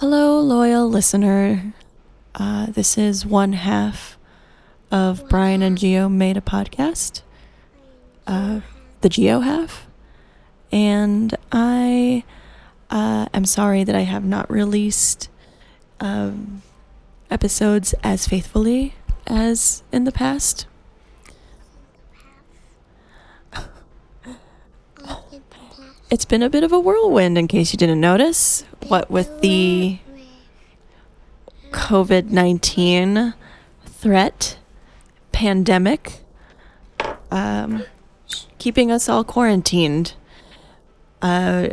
Hello, loyal listener. Uh, this is one half of Brian and Geo made a podcast, uh, the Geo half. And I uh, am sorry that I have not released um, episodes as faithfully as in the past. It's been a bit of a whirlwind, in case you didn't notice. What with the COVID 19 threat, pandemic, um, keeping us all quarantined. Uh,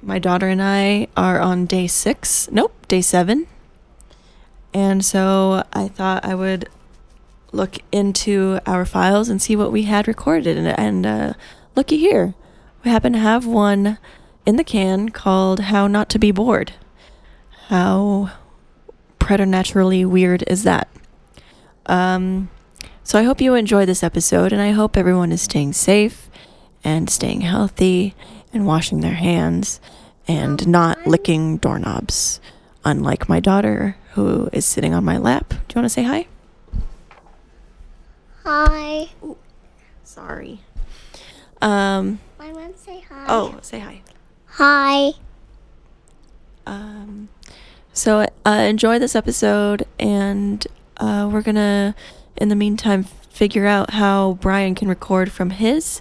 my daughter and I are on day six. Nope, day seven. And so I thought I would look into our files and see what we had recorded. And, and uh, looky here, we happen to have one in the can called How Not to Be Bored. How preternaturally weird is that? Um, so I hope you enjoy this episode, and I hope everyone is staying safe and staying healthy and washing their hands and not licking doorknobs, unlike my daughter who is sitting on my lap. Do you want to say hi? Hi. Ooh, Sorry. Um, I want to say hi. oh, say hi. Hi. Um, so uh, enjoy this episode, and uh, we're gonna, in the meantime, figure out how Brian can record from his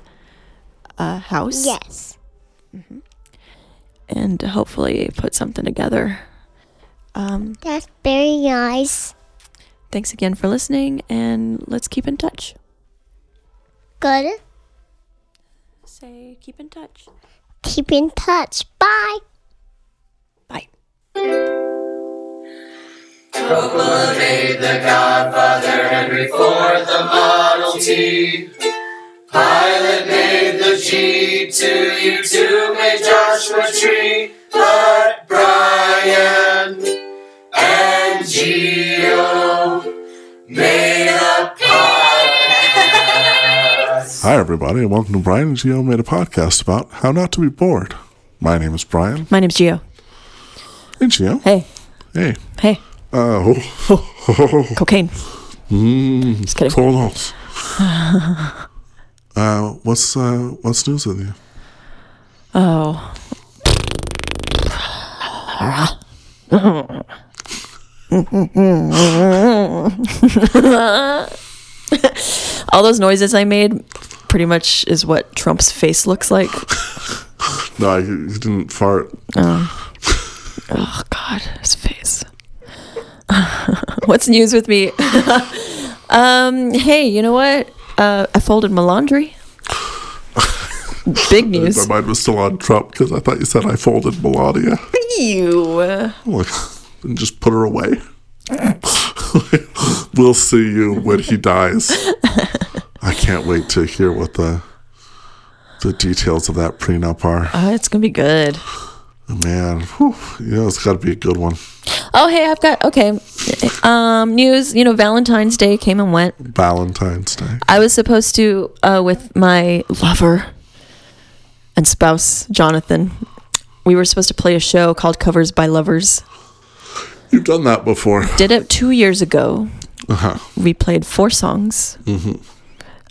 uh, house. Yes. Mm-hmm. And hopefully put something together. Um, That's very nice. thanks again for listening, and let's keep in touch. Good. Say keep in touch. Keep in touch. Bye. Bye. Coppola made The Godfather, Henry Ford the Model T. Pilot made the G2, U2 made Joshua Tree. Hi, everybody, and welcome to Brian and Geo made a podcast about how not to be bored. My name is Brian. My name's Geo. Hey, Geo. Hey. Hey. Hey. Uh, oh, Cocaine. mm, Just kidding. Hold on. Uh, what's uh, what's news with you? Oh. All those noises I made pretty much is what Trump's face looks like. No, you didn't fart. Oh God, his face. What's news with me? um, hey, you know what? Uh, I folded my laundry. Big news. My mind was still on Trump because I thought you said I folded Melania. You. Like, and just put her away. We'll see you when he dies. I can't wait to hear what the the details of that prenup are. Uh, it's gonna be good. Man, whew, you know it's got to be a good one. Oh, hey, I've got okay. Um, news. You know, Valentine's Day came and went. Valentine's Day. I was supposed to, uh, with my lover and spouse Jonathan. We were supposed to play a show called Covers by Lovers. You've done that before. Did it two years ago. Uh-huh. We played four songs.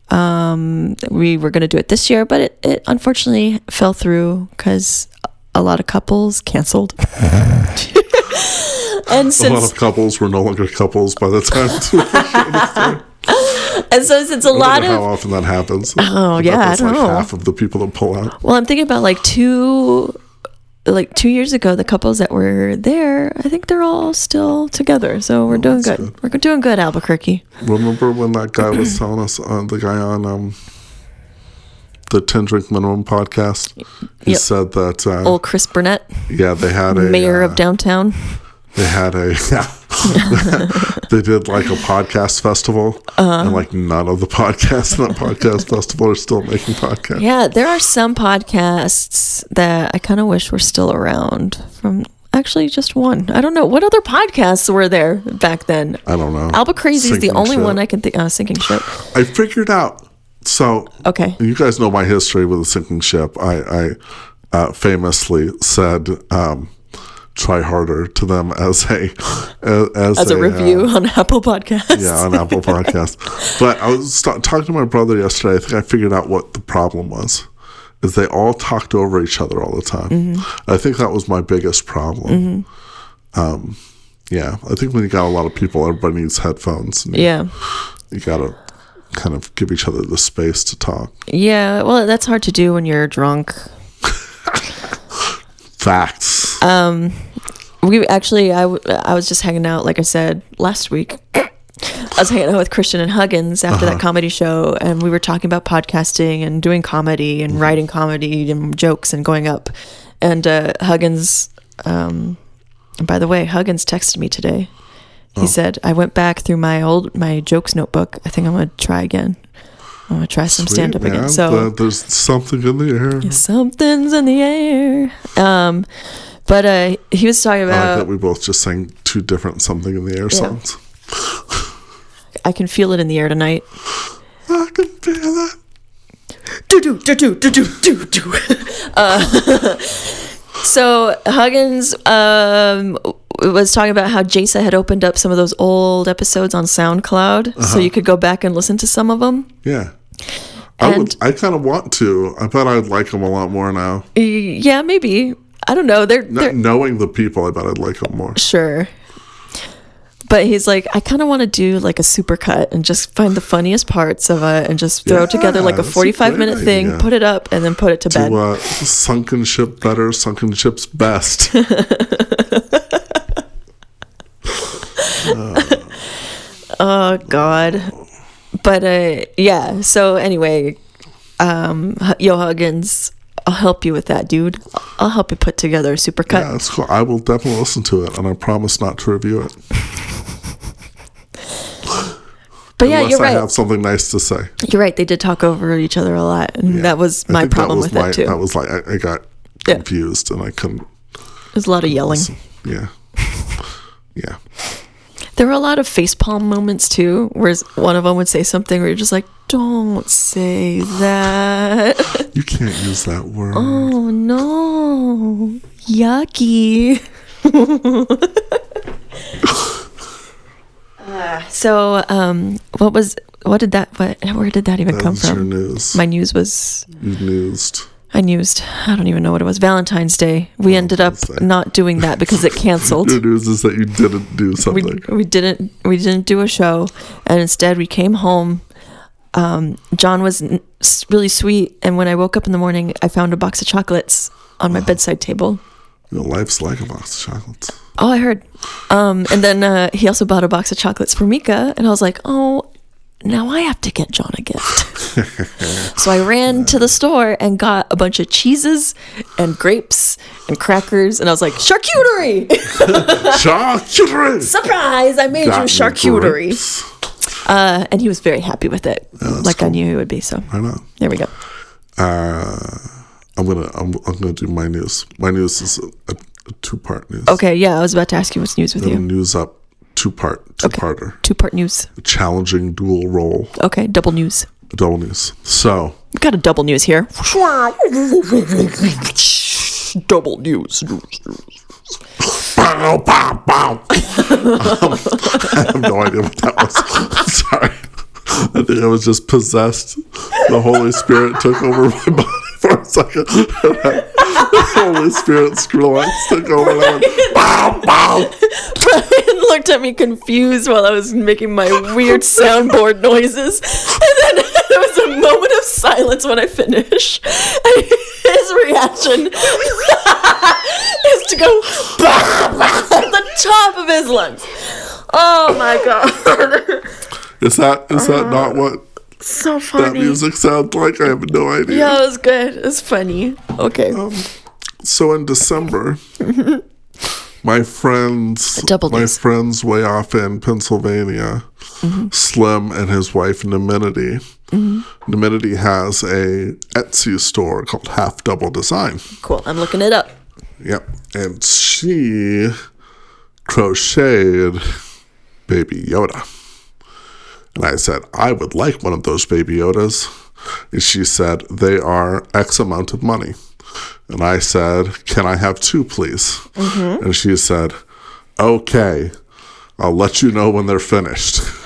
Um, we were going to do it this year, but it, it unfortunately fell through because a lot of couples canceled. and since, A lot of couples were no longer couples by the time. and so since a I lot don't how often that happens. Oh, yeah, I don't like know. half of the people that pull out. well, I'm thinking about like two like two years ago, the couples that were there, I think they're all still together. So we're doing Oh, that's good. We're doing good, Albuquerque. Remember when that guy was telling us, uh, the guy on um, the 10 Drink Minimum podcast? He Yep. said that, uh, Old Chris Burnett, yeah, they had a. mayor uh, of downtown. They had a. Yeah. they did like a podcast festival, Uh-huh. and like none of the podcasts in that podcast festival are still making podcasts. Yeah, there are some podcasts that I kind of wish were still around. From actually just one. I don't know what other podcasts were there back then. I don't know. Albuquerque is the only ship. one I can think. Uh, sinking ship. I figured out. So Okay. you guys know my history with the sinking ship. I, I uh, famously said um, try harder to them as a as, as, As a uh, review on Apple Podcasts. yeah, on Apple Podcast. But I was st- talking to my brother yesterday. I think I figured out what the problem was. Is they all talked over each other all the time. Mm-hmm. I think that was my biggest problem. Um, yeah, I think when you got a lot of people, everybody needs headphones. Yeah. you gotta kind of give each other the space to talk. Yeah. Well, that's hard to do when you're drunk. Facts. Uh, We actually, I, w- I was just hanging out, like I said last week. I was hanging out with Christian and Huggins after Uh-huh. that comedy show, and we were talking about podcasting and doing comedy Mm-hmm. and writing comedy and jokes and going up. And uh, Huggins, um, and by the way, Huggins texted me today. He Oh. said, "I went back through my old my jokes notebook. I think I'm gonna try again. I'm gonna try some stand up again." So The- there's something in the air. something's in the air. Um, but uh, he was talking about. I like that we both just sang two different something in the air yeah. songs. I can feel it in the air tonight. I can feel it. Do do do do do do do do. Uh, so Huggins um, was talking about how Jasa had opened up some of those old episodes on SoundCloud, uh-huh. so you could go back and listen to some of them. Yeah. And I would. I kind of want to. I bet I'd like them a lot more now. Yeah, maybe. I don't know. They're, Not they're knowing the people, I bet I'd like them more. sure. But he's like, I kind of want to do like a supercut and just find the funniest parts of it and just throw Yeah, together like a that's a 45 great minute thing, idea. put it up, and then put it to bed. To uh, sunken ship better, sunken ship's best. Oh God. But uh yeah, so anyway, um H- Yo Huggins, I'll help you with that, dude. I'll help you put together a supercut. yeah, that's cool. I will definitely listen to it, and I promise not to review it but yeah, you're I right. have something nice to say. You're right. They did talk over each other a lot, and Yeah. that was my problem was with my, that too. That was like I, I got Yeah. confused, and I couldn't. There's a lot of yelling. Yeah, yeah. There were a lot of facepalm moments too, where one of them would say something where you're just like, "Don't say that." You can't use that word. oh no, yucky. Ah, so, um, what was what did that what where did that even that come from? news. My news was you newsed. I newsed. I don't even know what it was. Valentine's Day. We ended up Day. not doing that because it canceled. Your news is that you didn't do something. we didn't we didn't do a show and instead we came home um, john was n- really sweet and when i woke up in the morning i found a box of chocolates on my bedside table Your life's like a box of chocolates. oh i heard um, and then uh, he also bought a box of chocolates for mika and i was like oh now i have to get john a gift so i ran to the store and got a bunch of cheeses and grapes and crackers and i was like charcuterie Charcuterie. surprise i made Got you charcuterie. Uh, and he was very happy with it, like I knew he would be. So I know. there we go. Uh, I'm gonna I'm, I'm gonna do my news. My news is a, a, a two part news. Okay, yeah, I was about to ask you what's news with you. news up two part two parter. Two part news. Challenging dual role Okay, double news. Double news. So We've got a double news here. double news. bow bow bow. um, I have no idea what that was. Sorry. I think I was just possessed. The Holy Spirit took over my body for a second. the Holy Spirit Skrillex took over. And went, bow bow. Brian looked at me confused while I was making my weird soundboard noises. And then there was a moment of silence when I finished. And his reaction is to go bah at the top of his lungs. Oh my god. Is that is that not what so that music sounds like? I have no idea. Yeah, it was good. It was funny. Okay. Um, so in December, my friends, Double my days. friends way off in Pennsylvania, mm-hmm. Slim and his wife Mm-hmm. Naminity has a Etsy store called Half Double Design. Cool. I'm looking it up. Yep, and she crocheted Baby Yoda. And I said, I would like one of those Baby Yodas. And she said, they are X amount of money. And I said, Can I have two, please? Mm-hmm. And she said, Okay, I'll let you know when they're finished.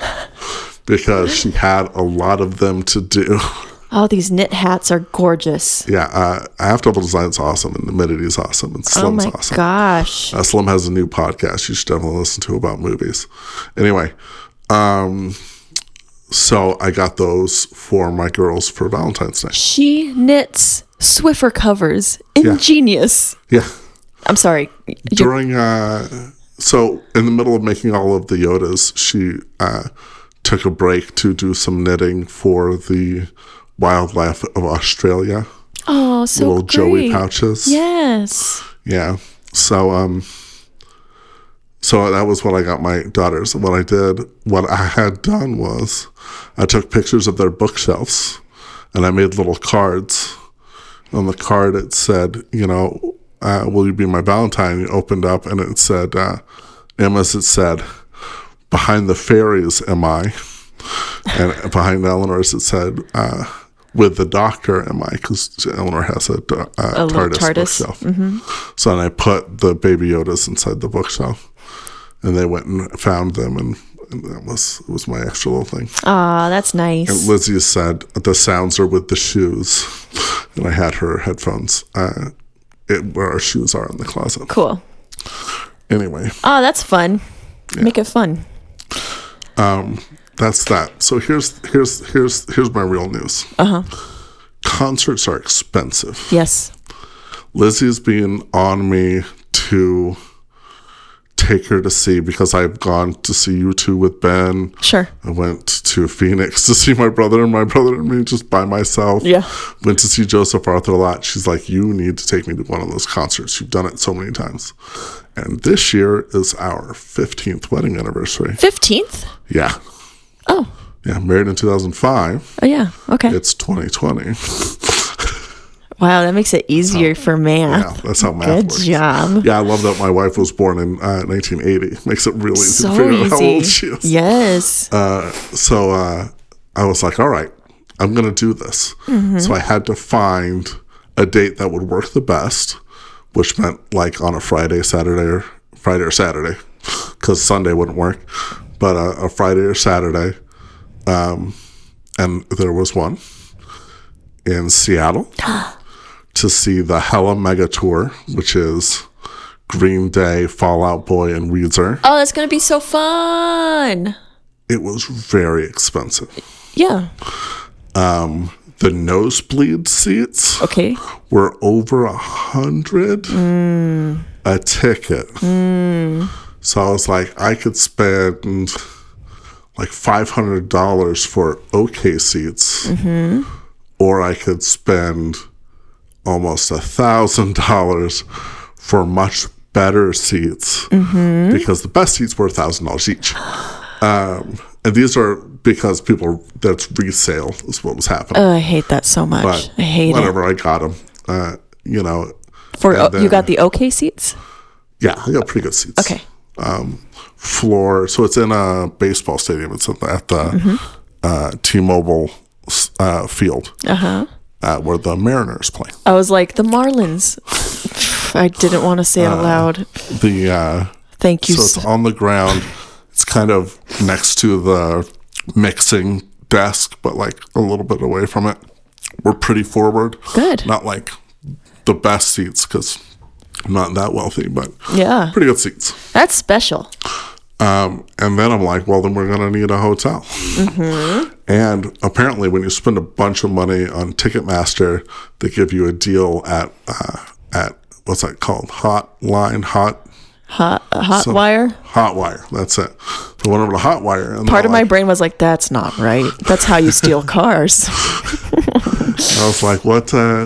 because she had a lot of them to do. Oh, these knit hats are gorgeous. Yeah, uh, Adaptable Design's awesome, and Humidity is awesome, and Oh my awesome. gosh. Uh, Slim has a new podcast you should definitely listen to about movies. Anyway, um, so I got those for my girls for Valentine's Day. She knits Swiffer covers. Ingenious. Yeah, I'm sorry. During uh, so in the middle of making all of the Yodas, she uh, took a break to do some knitting for the wildlife of Australia. oh, so little Joey pouches. Yes. Yeah. So um so that was what I got my daughters. What I did, what I had done was I took pictures of their bookshelves and I made little cards. On the card it said, you know, uh, will you be my Valentine? You opened up and it said, uh, Emma's it said, behind the fairies am I. And behind Eleanor's it said, uh, with the doctor am I? Because Eleanor has a, uh, A TARDIS, TARDIS. Mm-hmm. bookshelf. So then I put the baby Yodas inside the bookshelf, and they went and found them, and, and that was was my extra little thing. Ah, that's nice. And Lizzie said the sounds are with the shoes, and I had her headphones uh, it, where our shoes are in the closet. cool. Anyway, Oh, that's fun. Make it fun. That's that. So here's here's here's here's my real news. Uh huh. Concerts are expensive. Yes. Lizzie's being on me to take her to see because I've gone to see U2 with Ben. Sure. I went to Phoenix to see my brother and my brother and me just by myself. Yeah. Went to see Joseph Arthur a lot. She's like, You need to take me to one of those concerts. You've done it so many times. And this year is our 15th wedding anniversary. 15th? Yeah. Oh. Yeah. Married in 2005. Oh, yeah. Okay. It's 2020. wow, that makes it easier for math. Yeah. That's how math Good works. job. Yeah. I love that my wife was born in uh, 1980. Makes it really easy to So figure out how old she easy. is. Yes. so uh, I was like, all right, I'm going to do this. So I had to find a date that would work the best, which meant like on a Friday, Saturday, or Friday or Saturday, because Sunday wouldn't work, but uh, a Friday or Saturday. Um, and there was one in Seattle to see the Hella Mega Tour, which is Green Day, Fall Out Boy, and Weezer. oh, that's going to be so fun. It was very expensive. Yeah. Um, the nosebleed seats Okay. were over a hundred mm. a ticket. Mm. So I was like, I could spend like five hundred dollars for okay seats, mm-hmm. or I could spend almost a thousand dollars for much better seats because the best seats were a thousand dollars each. Um, and these are because people that's resale is what was happening. Oh, I hate that so much. But I hate it. whatever, I got them. Uh, you know. For and oh, you got the okay seats? yeah, I got pretty good seats. Okay. Floor, so it's in a baseball stadium. It's at the, at the Mm-hmm. uh, T-Mobile uh, field Uh-huh. Uh, where the Mariners play. I was like, the Marlins. I didn't want to say it out loud. The uh, Thank you. so it's on the ground. It's kind of next to the mixing desk, but like a little bit away from it. We're pretty forward. Good. Not like the best seats because I'm not that wealthy, but yeah. pretty good seats. That's special. Um, and then I'm like, well, then we're going to need a hotel. And apparently, when you spend a bunch of money on Ticketmaster, they give you a deal at uh, at what's that called? Hotline, hot Hot, hot So- wire. Hotwire. That's it. So I went over to Hotwire, and Part of my brain was like, that's not right. That's how you steal cars. I was like, what? Uh,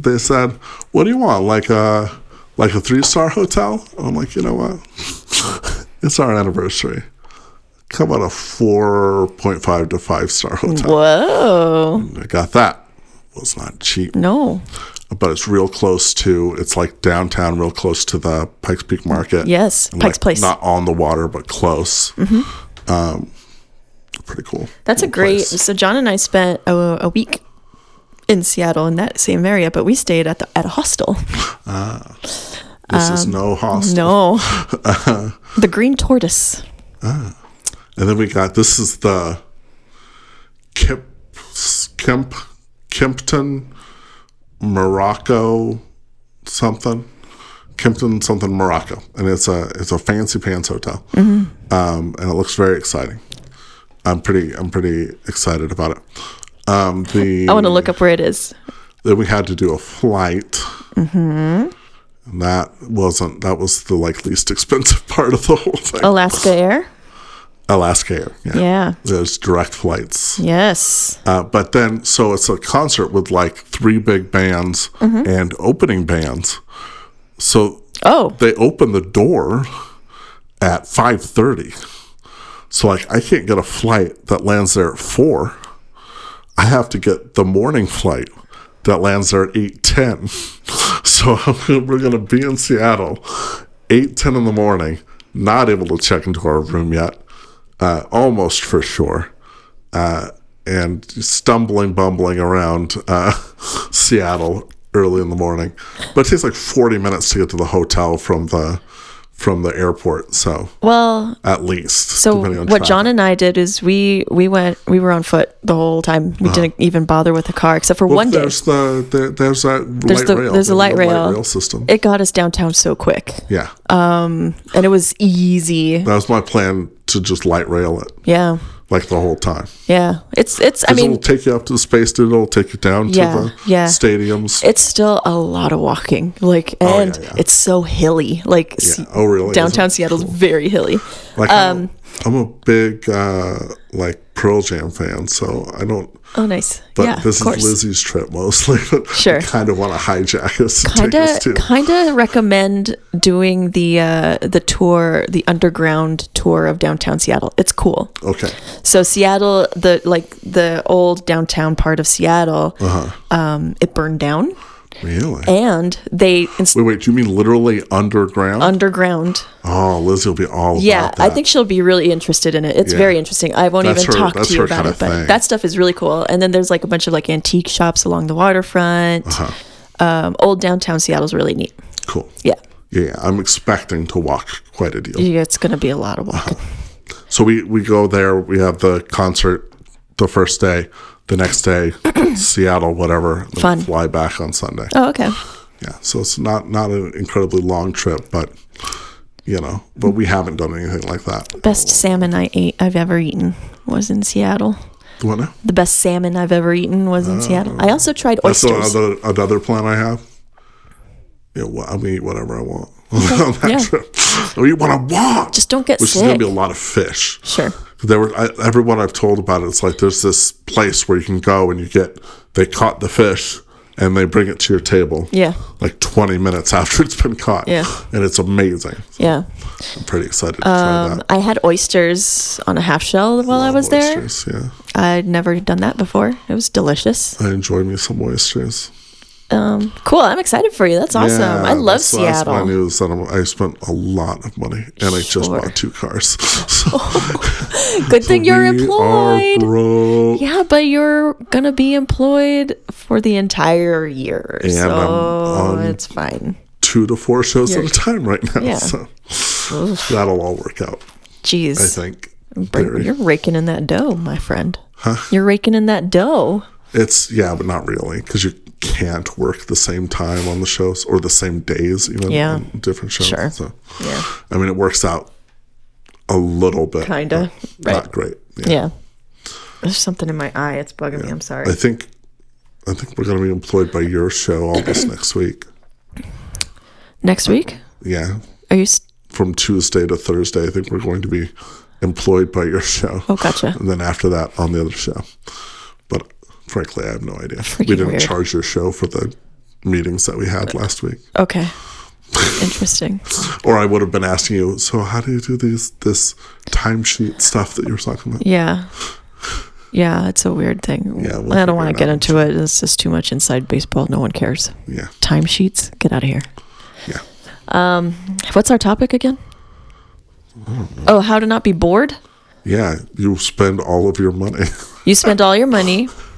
they said, what do you want? Like a like a three star hotel? I'm like, you know what? It's our anniversary. Come on, a four point five to five star hotel. Whoa. I got that. Was not cheap, No. but it's real close to. It's like downtown, real close to the Pikes Peak Market. Yes. And, Pike's like, Place. Not on the water, but close. Hmm. Um, pretty cool. That's a great. place. So John and I spent a, a week in Seattle in that same area, but we stayed at the at a hostel. This is no hostel. No, the Green Tortoise. Ah. And then we got this is the Kemp Kemp Kempton Morocco something. Kempton something Morocco. And it's a it's a fancy pants hotel. Um, and it looks very exciting. I'm pretty I'm pretty excited about it. Um, the I want to look up where it is. then we had to do a flight. Mm-hmm. And that wasn't that was the like least expensive part of the whole thing. Alaska Air. Alaska Air. Yeah. Yeah. There's direct flights. Yes. Uh, but then, so it's a concert with like three big bands and opening bands. So Oh, they open the door at 5.30. So like I can't get a flight that lands there at 4. I have to get the morning flight that lands there at 8.10. So we're going to be in Seattle 8.10 in the morning, not able to check into our room yet, uh, almost for sure uh, and stumbling, bumbling around uh, Seattle early in the morning. But it takes like 40 minutes to get to the hotel from the from the airport. So well. at least. So what traffic. John and I did is we we went we were on foot the whole time. We didn't even bother with the car except for Uh-huh. Well, one day. there's the, the there's that There's light the- rail. there's a light the rail. system. It got us downtown so quick, yeah, Um, and it was easy. that was my plan to just light rail it Yeah, like the whole time. yeah. It's it's. I mean, it'll take you up to the space station. It'll take you down Yeah, to the yeah. stadiums. it's still a lot of walking. Like, Oh, yeah, and yeah. it's so hilly. Like, Oh, really? Downtown? Seattle's very hilly. Like um, I'm, a, I'm a big uh, like Pearl Jam fan, so I don't. Oh, nice. But yeah, this of course. is Lizzie's trip mostly. Sure. Kind of want to hijack us kind of kind of recommend doing the uh the tour the underground tour of downtown seattle it's cool Okay. so seattle the like the old downtown part of seattle Uh-huh. um it burned down Really? and they inst- wait, wait. Do you mean literally underground? underground oh, Lizzie will be all yeah i think she'll be really interested in it it's Yeah. very interesting i won't That's even her- talk to you about it but that stuff is really cool and then there's like a bunch of like antique shops along the waterfront Uh-huh. um old downtown seattle's really neat cool. yeah Yeah, I'm expecting to walk quite a deal. Yeah, it's gonna be a lot of walking So we we go there. We have the concert the first day. The next day, Seattle, whatever. Fun. Fly back on Sunday. oh okay Yeah, so it's not not an incredibly long trip, but you know, but we haven't done anything like that. Best salmon I ate I've ever eaten was in Seattle. What now? The best salmon I've ever eaten was in oh. Seattle. I also tried That's oysters. another another plan I have. Yeah, well, I'm gonna eat whatever I want on that yeah. trip. I'll eat what I want. Just don't get which is gonna be a lot of fish. Sure. There were I, everyone I've told about it. It's like there's this place where you can go and you get they caught the fish and they bring it to your table. Yeah. Like 20 minutes after it's been caught. Yeah. And it's amazing. Yeah. I'm pretty excited to try um, that. I had oysters on a half shell while I was there. oysters, Yeah. I'd never done that before. It was delicious. I enjoy me some oysters. Um, cool. I'm excited for you. That's awesome. Yeah, I love That's my Seattle. news. That I'm, I spent a lot of money, and I just bought two cars. So Good thing you're employed. Yeah, but you're gonna be employed for the entire year, And so it's fine. Two to four shows at a time right now. Yeah. So that'll all work out. Jeez, I think. You're raking in that dough, my friend. Huh? You're raking in that dough. It's yeah, but not really because you can't work the same time on the shows or the same days even Yeah. on different shows. Sure. So Yeah, I mean, it works out a little bit, Kinda, but not great. yeah. There's something in my eye. It's bugging me. I'm sorry. I think I think we're going to be employed by your show all this next week. Next week, Yeah, are you? s from Tuesday to Thursday, I think we're going to be employed by your show. Oh, gotcha. And then after that, on the other show. Frankly, I have no idea. Freaking we didn't weird. charge your show for the meetings that we had last week. Okay. Interesting. Or I would have been asking you, so how do you do these this timesheet stuff that you were talking about? Yeah. Yeah, it's a weird thing. Yeah, we'll I don't want to get into it. It's just too much inside baseball. No one cares. Yeah. Timesheets, get out of here. Yeah. Um, What's our topic again? Oh, how to not be bored? Yeah. You spend all of your money. You spend all your money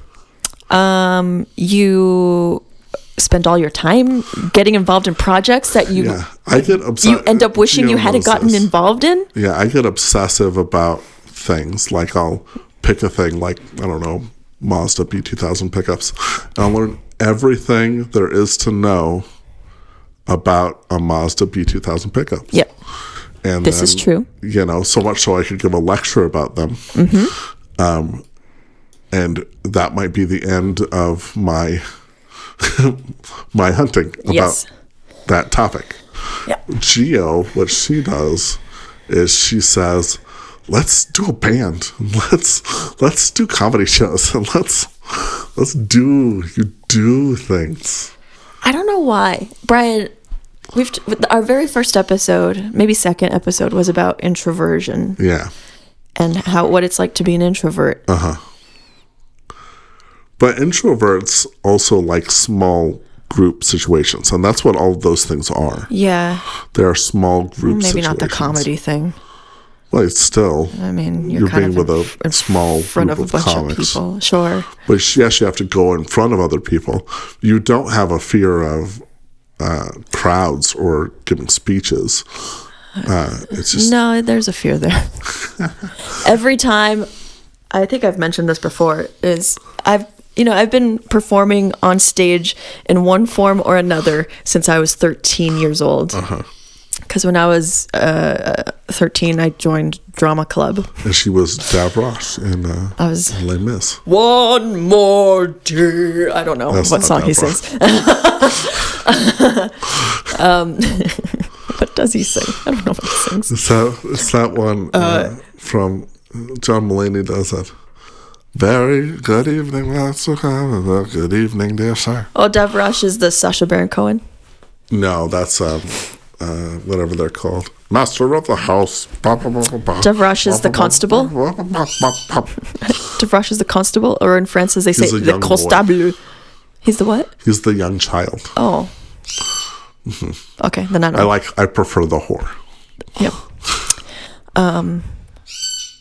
Um, you spend all your time getting involved in projects that you Yeah, I get you end up wishing you hadn't gotten involved in. Yeah, I get obsessive about things. Like I'll pick a thing, like I don't know, Mazda B2000 pickups, and I'll learn everything there is to know about a Mazda B2000 pickup. Yep. And This is true. You know, so much so I could give a lecture about them. Mm-hmm. Um, and that might be the end of my my hunting about Yes. that topic. Yeah. Geo, what she does is she says, "Let's do a band. Let's let's do comedy shows and let's let's do you do things." I don't know why, Brian. We've our very first episode, maybe second episode, was about introversion Yeah. and how what it's like to be an introvert. Uh-huh. But introverts also like small group situations, and that's what all of those things are. yeah, They are small group maybe not the comedy thing. Well, it's still, I mean, you're, You're kind being of with a small front group of a of bunch comics. of people. Sure. but yes, you have to go in front of other people. You don't have a fear of uh, crowds or giving speeches. Uh, it's just No, there's a fear there. Every time, I think I've mentioned this before, is I've you know I've been performing on stage in one form or another since I was 13 years old. Because when I was uh, 13, I joined drama club. and she was Gavroche in uh, I was in Les Mis. one more day. I don't know That's what song he sings. um, what does he sing? I don't know what he sings. It's that, it's that one uh, from John Mulaney does that. Very good evening, Master Good evening, dear sir. Oh, Gavroche is the Sacha Baron Cohen. No, that's um, uh, whatever they're called. Master of the house. Gavroche is the constable. Gavroche is the constable, or in France, as they say, He's a the young boy. constable. He's the what? He's the young child. Oh. Okay, then I don't. I like. I prefer the whore. Yep. Um.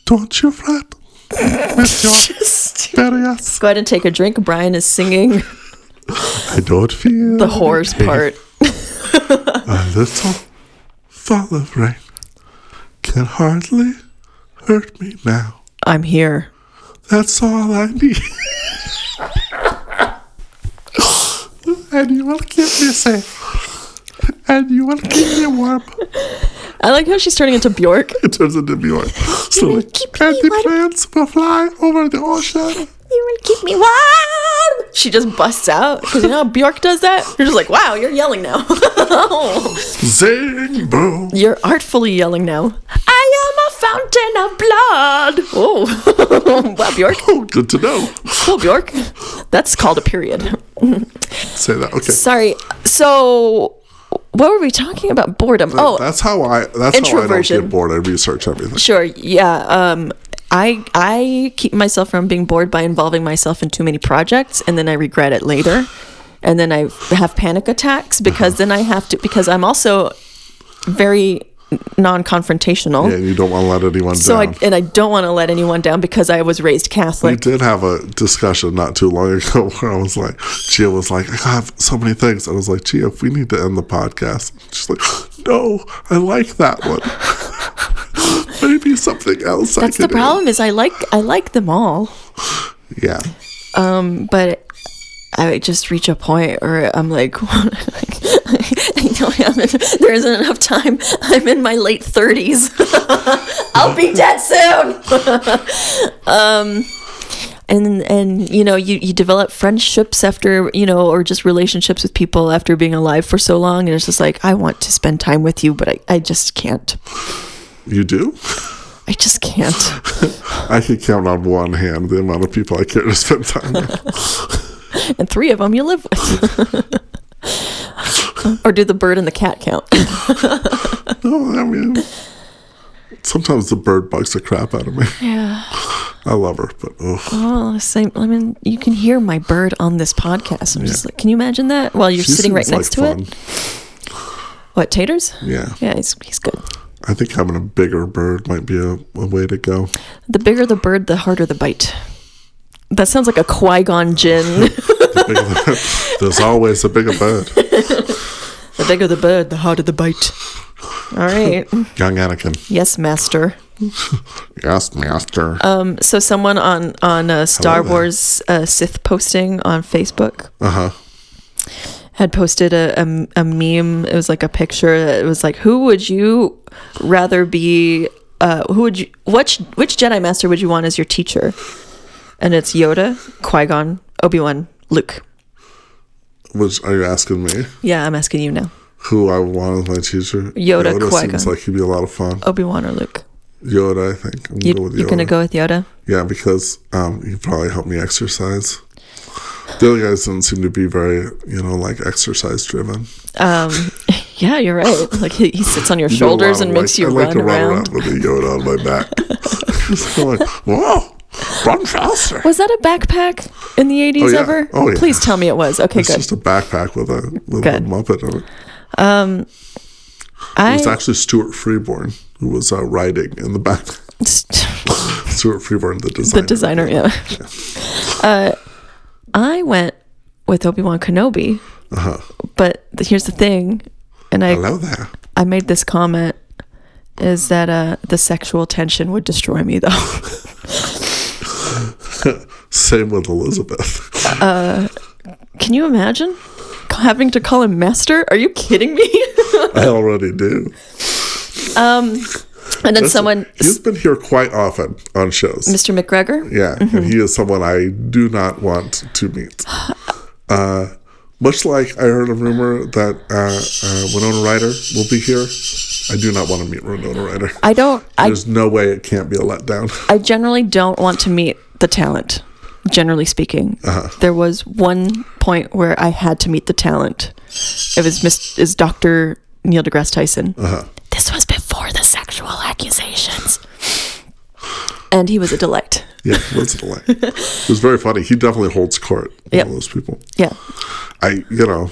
Don't you fret. Just Barriers. go ahead and take a drink. Brian is singing I don't feel the horse part. A little fall of rain can hardly hurt me now. I'm here. That's all I need. and you will keep me safe. And you will keep me warm. I like how she's turning into Bjork. It turns into Bjorn. Slowly. keep And me the warm. plants will fly over the ocean. You will keep me warm. She just busts out because you know how Bjork does that. You're just like, wow, you're yelling now. Zing boom. you're artfully yelling now. I am a fountain of blood. Oh, wow, Bjork. Oh, good to know. Cool, Bjork. That's called a period. Say that. Okay. Sorry. So, what were we talking about? Boredom. Oh, that's how I. That's how I don't get bored. I research everything. sure. Yeah. Um, I I keep myself from being bored by involving myself in too many projects, and then I regret it later, and then I have panic attacks because then I have to because I'm also very non-confrontational. Yeah, you don't want to let anyone So I down. and I don't want to let anyone down because I was raised Catholic. we did have a discussion not too long ago where I was like, Gia was like, I have so many things. I was like, Gia, if we need to end the podcast. She's like, No, I like that one. Maybe something else. That's I the could end." problem is I like I like them all. Yeah. Um, but I just reach a point where I'm like, I don't have it. There isn't enough time. I'm in my late 30s. I'll be dead soon. um, and and you know you you develop friendships after you know or just relationships with people after being alive for so long and it's just like I want to spend time with you but I, I just can't You do? I just can't I can count on one hand the amount of people I care to spend time with. and three of them you live with or do the bird and the cat count No, oh, I mean, sometimes the bird bugs the crap out of me. yeah I love her, but ugh. Oh, same. I mean, you can hear my bird on this podcast. I'm just like, can you imagine that while you're She sitting right next like to it? What taters? Yeah. Yeah, he's he's good. I think having a bigger bird might be a, a way to go. The bigger the bird, the harder the bite. That sounds like a Qui Gon Jinn. There's always a bigger bird. the bigger the bird, the harder the bite. All right. Young Anakin. Yes, master. Yes, master. Um, so someone on on uh, Star there. Wars uh, Sith posting on Facebook Uh huh. had posted a, a a meme. It was like a picture. That it was like, who would you rather be? Uh, who would you? Which which Jedi Master would you want as your teacher? And it's Yoda, Qui Gon, Obi Wan, Luke. Which are you asking me? Yeah, I'm asking you now. Who I want as my teacher? Yoda, Yoda Qui-Gon. seems like he'd be a lot of fun. Obi Wan or Luke? Yoda, I think. I'm You, go with you're gonna go with Yoda. Yeah, because um, he probably helped me exercise. The other guys didn't seem to be very, you know, like exercise driven. Um, yeah, you're right. Like he, he sits on your shoulders and makes you I like run to run around. around with a Yoda on my back. Just like, whoa, run faster. Was that a backpack in the 80s Oh, yeah. ever? Oh, yeah. Please tell me it was. Okay, good. It's good. just a backpack with a with a Good. Muppet on it. I It's actually Stuart Freeborn who was uh, riding in the back. Stuart Freeborn, the designer. the designer. yeah. Uh, I went with Obi Wan Kenobi, Uh-huh. but here's the thing, and I Hello there. I made this comment is that uh, the sexual tension would destroy me though. Same with Elizabeth. Can you imagine having to call him master? Are you kidding me? I already do. and then someone, He's been here quite often on shows. Mr. McGregor. Yeah, and he is someone I do not want to meet. Uh, much like I heard a rumor that uh, uh, Winona Ryder will be here, I do not want to meet Winona Ryder. I don't. I There's no way it can't be a letdown. I generally don't want to meet the talent. Generally speaking, uh-huh. there was one point where I had to meet the talent. It was Miss is Doctor Neil deGrasse Tyson. Uh-huh. This was before the sexual accusations, and he was a delight. Yeah, was a delight. It was very funny. He definitely holds court. Yep. All those people. Yeah, I, you know,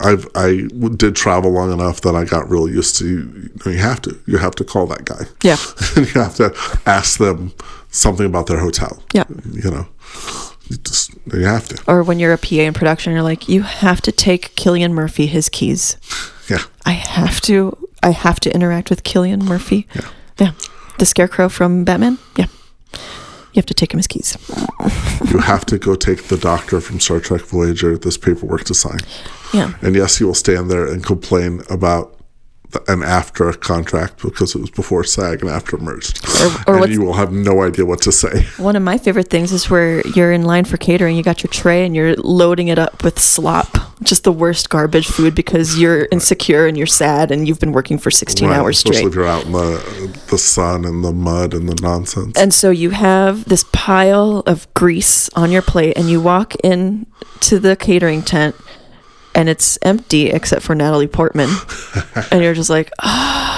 I've I did travel long enough that I got real used to. You, know, you have to, you have to call that guy. yeah, and you have to ask them something about their hotel. Yeah. You know, you just you have to. or when you're a PA in production, you're like, you have to take Cillian Murphy his keys. Yeah. I have to. I have to interact with Cillian Murphy. Yeah, yeah. The Scarecrow from Batman. Yeah, you have to take him his keys. You have to go take the doctor from Star Trek Voyager this paperwork to sign. Yeah. And yes, he will stand there and complain about an AFTRA contract because it was before SAG and AFTRA merged. Or- or and you will have no idea what to say. One of my favorite things is where you're in line for catering, you got your tray and you're loading it up with slop, just the worst garbage food because you're insecure and you're sad and you've been working for 16 Right, hours especially straight. if you're out in the the sun and the mud and the nonsense. And so you have this pile of grease on your plate and you walk in to the catering tent and it's empty except for Natalie Portman. and you're just like, ah.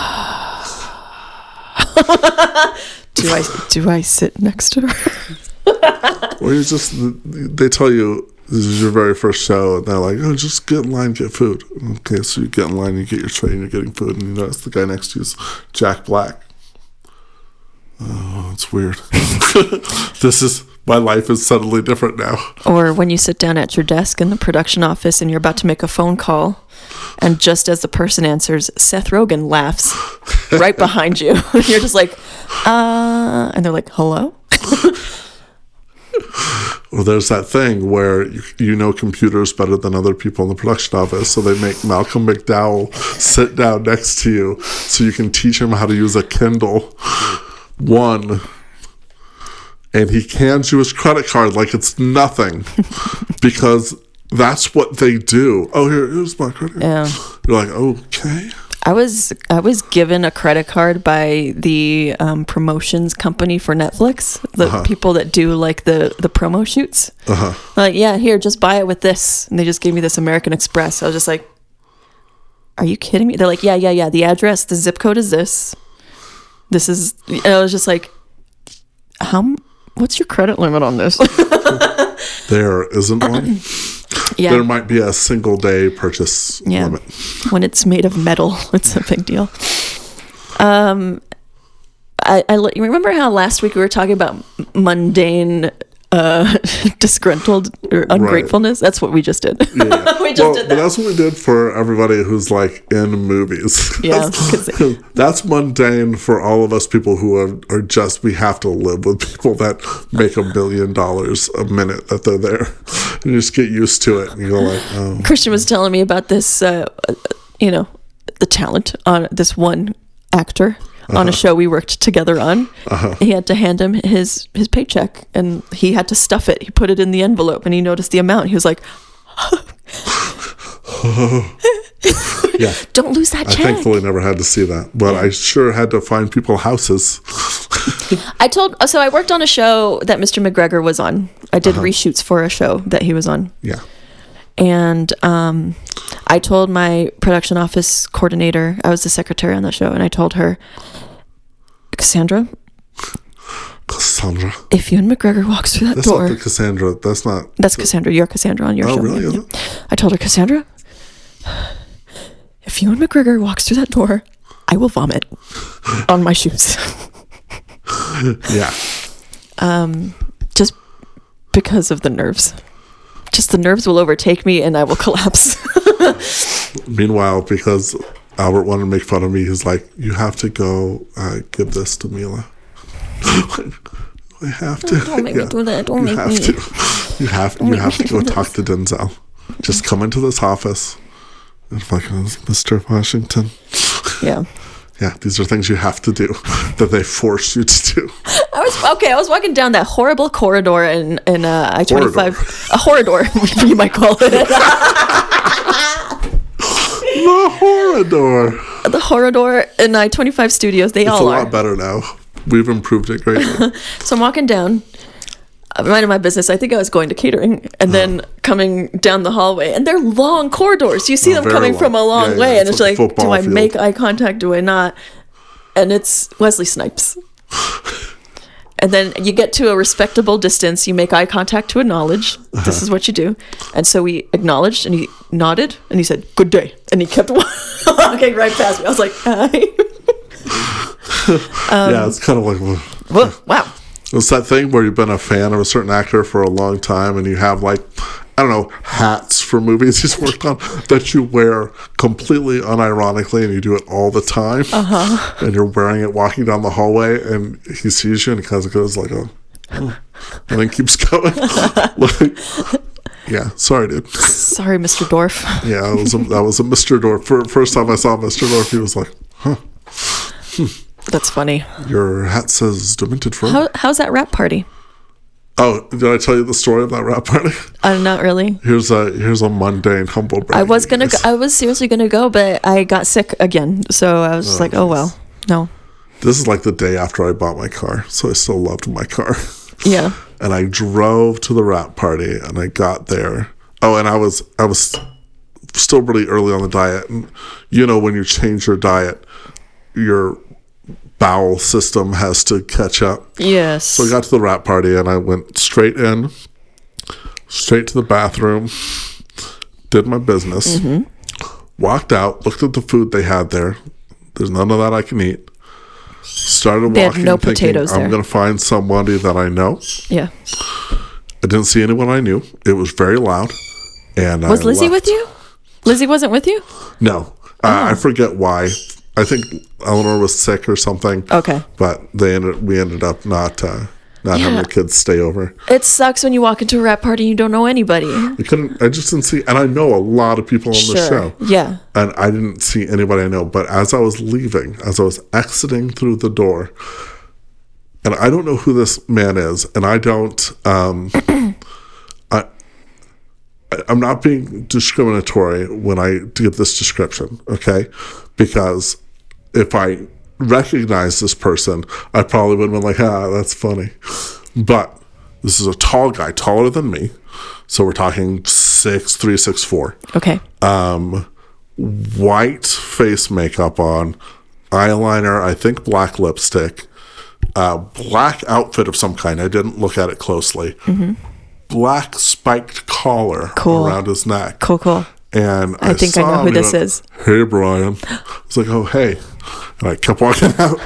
do I do I sit next to her? well, you just they tell you this is your very first show, and they're like, "Oh, just get in line, get food." Okay, so you get in line, you get your tray, and you're getting food, and you notice the guy next to you is Jack Black. Oh, it's weird. this is my life is suddenly different now. Or when you sit down at your desk in the production office and you're about to make a phone call, and just as the person answers, Seth Rogen laughs right behind you. you're just like, uh, and they're like, hello? Well, there's that thing where you, you know computers better than other people in the production office, so they make Malcolm McDowell sit down next to you so you can teach him how to use a Kindle. One. And he hands you his credit card like it's nothing because that's what they do. Oh, here, here's my credit card. Yeah. You're like, okay. I was I was given a credit card by the um, promotions company for Netflix, the people that do like the the promo shoots. Uh-huh. Like, yeah, here, just buy it with this, and they just gave me this American Express. I was just like, "Are you kidding me?" They're like, "Yeah, yeah, yeah. The address, the zip code is this. This is." And I was just like, "How? What's your credit limit on this?" There isn't one. yeah, There might be a single day purchase Yeah. limit. when it's made of metal, it's a big deal. Um, I, I remember how last week we were talking about mundane uh, disgruntled or ungratefulness. That's what we just did. Yeah. we just well, did but that's what we did for everybody who's like in movies. Yeah, That's- that's mundane for all of us people who are, are just we have to live with people that make a million dollars a minute that they're there. And you just get used to it and you go like, oh Christian was telling me about this, uh, uh, you know, the talent on this one actor on a uh-huh. show we worked together on. Uh-huh. He had to hand him his his paycheck, and he had to stuff it. He put it in the envelope, and he noticed the amount. He was like, yeah. "Don't lose that I thankfully never had to see that. But I sure had to find people houses. I told so I worked on a show that Mr. McGregor was on. I did uh-huh. reshoots for a show that he was on. Yeah. And um, I told my production office coordinator, I was the secretary on the show, and I told her, Cassandra, Cassandra. if Ewan McGregor walks through that That's door, not the Cassandra. That's not that's Cassandra. You're Cassandra on your Oh, show. really? Yeah, Is yeah. it? I told her, Cassandra, if Ewan McGregor walks through that door, I will vomit on my shoes, Yeah. Um, just because of the nerves. Just the nerves will overtake me, and I will collapse. Meanwhile, because Albert wanted to make fun of me, he's like, "You have to go uh, give this to Mila." I have to. Don't make me do that. Don't you make have me. to. You have. You have to go talk to Denzel. Just come into this office. And I'm like, "Oh, Mr. Washington. yeah. Yeah, these are things you have to do that they force you to do. I was okay. I was walking down that horrible corridor in in uh, I twenty five, a corridor, you might call it, The Horridor. the corridor in I twenty five studios. They It's a lot are. better now. We've improved it greatly. So I'm walking down, uh, minding my business. I think I was going to catering, and then coming down the hallway, and they're long corridors. You see Oh, them very coming long. from a long Yeah, yeah, way, and it's it's like like, do football I field. make eye contact? Do I not? And it's Wesley Snipes. And then you get to a respectable distance, you make eye contact to acknowledge. Uh-huh. This is what you do. And so we acknowledged and he nodded and he said, Good day. And he kept walking right past me. I was like, Hi. yeah, it's kind of like Whoa, wow. It's that thing where you've been a fan of a certain actor for a long time, and you have like I don't know hats for movies he's worked on that you wear completely unironically, and you do it all the time. Uh-huh. And you're wearing it walking down the hallway, and he sees you, and he kind of goes like, "Oh," and then keeps going. like, yeah, sorry, dude. Sorry, Mr. Dorf. Yeah, that was a, that was a Mr. Dorf. For, first time I saw Mr. Dorf, he was like, "Huh, That's funny. your hat says demented friend." How, how's that wrap party? Oh, did I tell you the story of that wrap party? Uh, not really. Here's a here's a mundane, humble. I was gonna. Go, I was seriously gonna go, but I got sick again. So I was just like, oh well, no. This is like the day after I bought my car, so I still loved my car. Yeah. And I drove to the wrap party, and I got there. Oh, and I was I was still really early on the diet, and you know when you change your diet, your bowel system has to catch up. Yes. So I got to the wrap party and I went straight in, straight to the bathroom, did my business, walked out, looked at the food they had there. There's none of that I can eat. Started They walking, no thinking potatoes I'm there." going to find somebody that I know. yeah. I didn't see anyone I knew. It was very loud. And Was I Lizzie left. with you? Lizzie wasn't with you? No, uh, I forget why. I think Eleanor was sick or something. Okay. but they ended. We ended up not uh, not having the kids stay over. It sucks when you walk into a wrap party and you don't know anybody. I couldn't. I just didn't see, and I know a lot of people on the Sure. show, Yeah. and I didn't see anybody I know. But as I was leaving, as I was exiting through the door, and I don't know who this man is, and I don't. Um, I- I'm not being discriminatory when I give this description, okay? Because if I recognize this person, I probably would have been like, ah, that's funny. But this is a tall guy, taller than me. So we're talking six three, six four. Okay. Um, White face makeup on, eyeliner, I think black lipstick, uh, black outfit of some kind. I didn't look at it closely. Black spiked collar Cool. around his neck. Cool, cool. And I think I know who this went, is. Hey, Brian. I was like, oh, hey. And I kept walking out.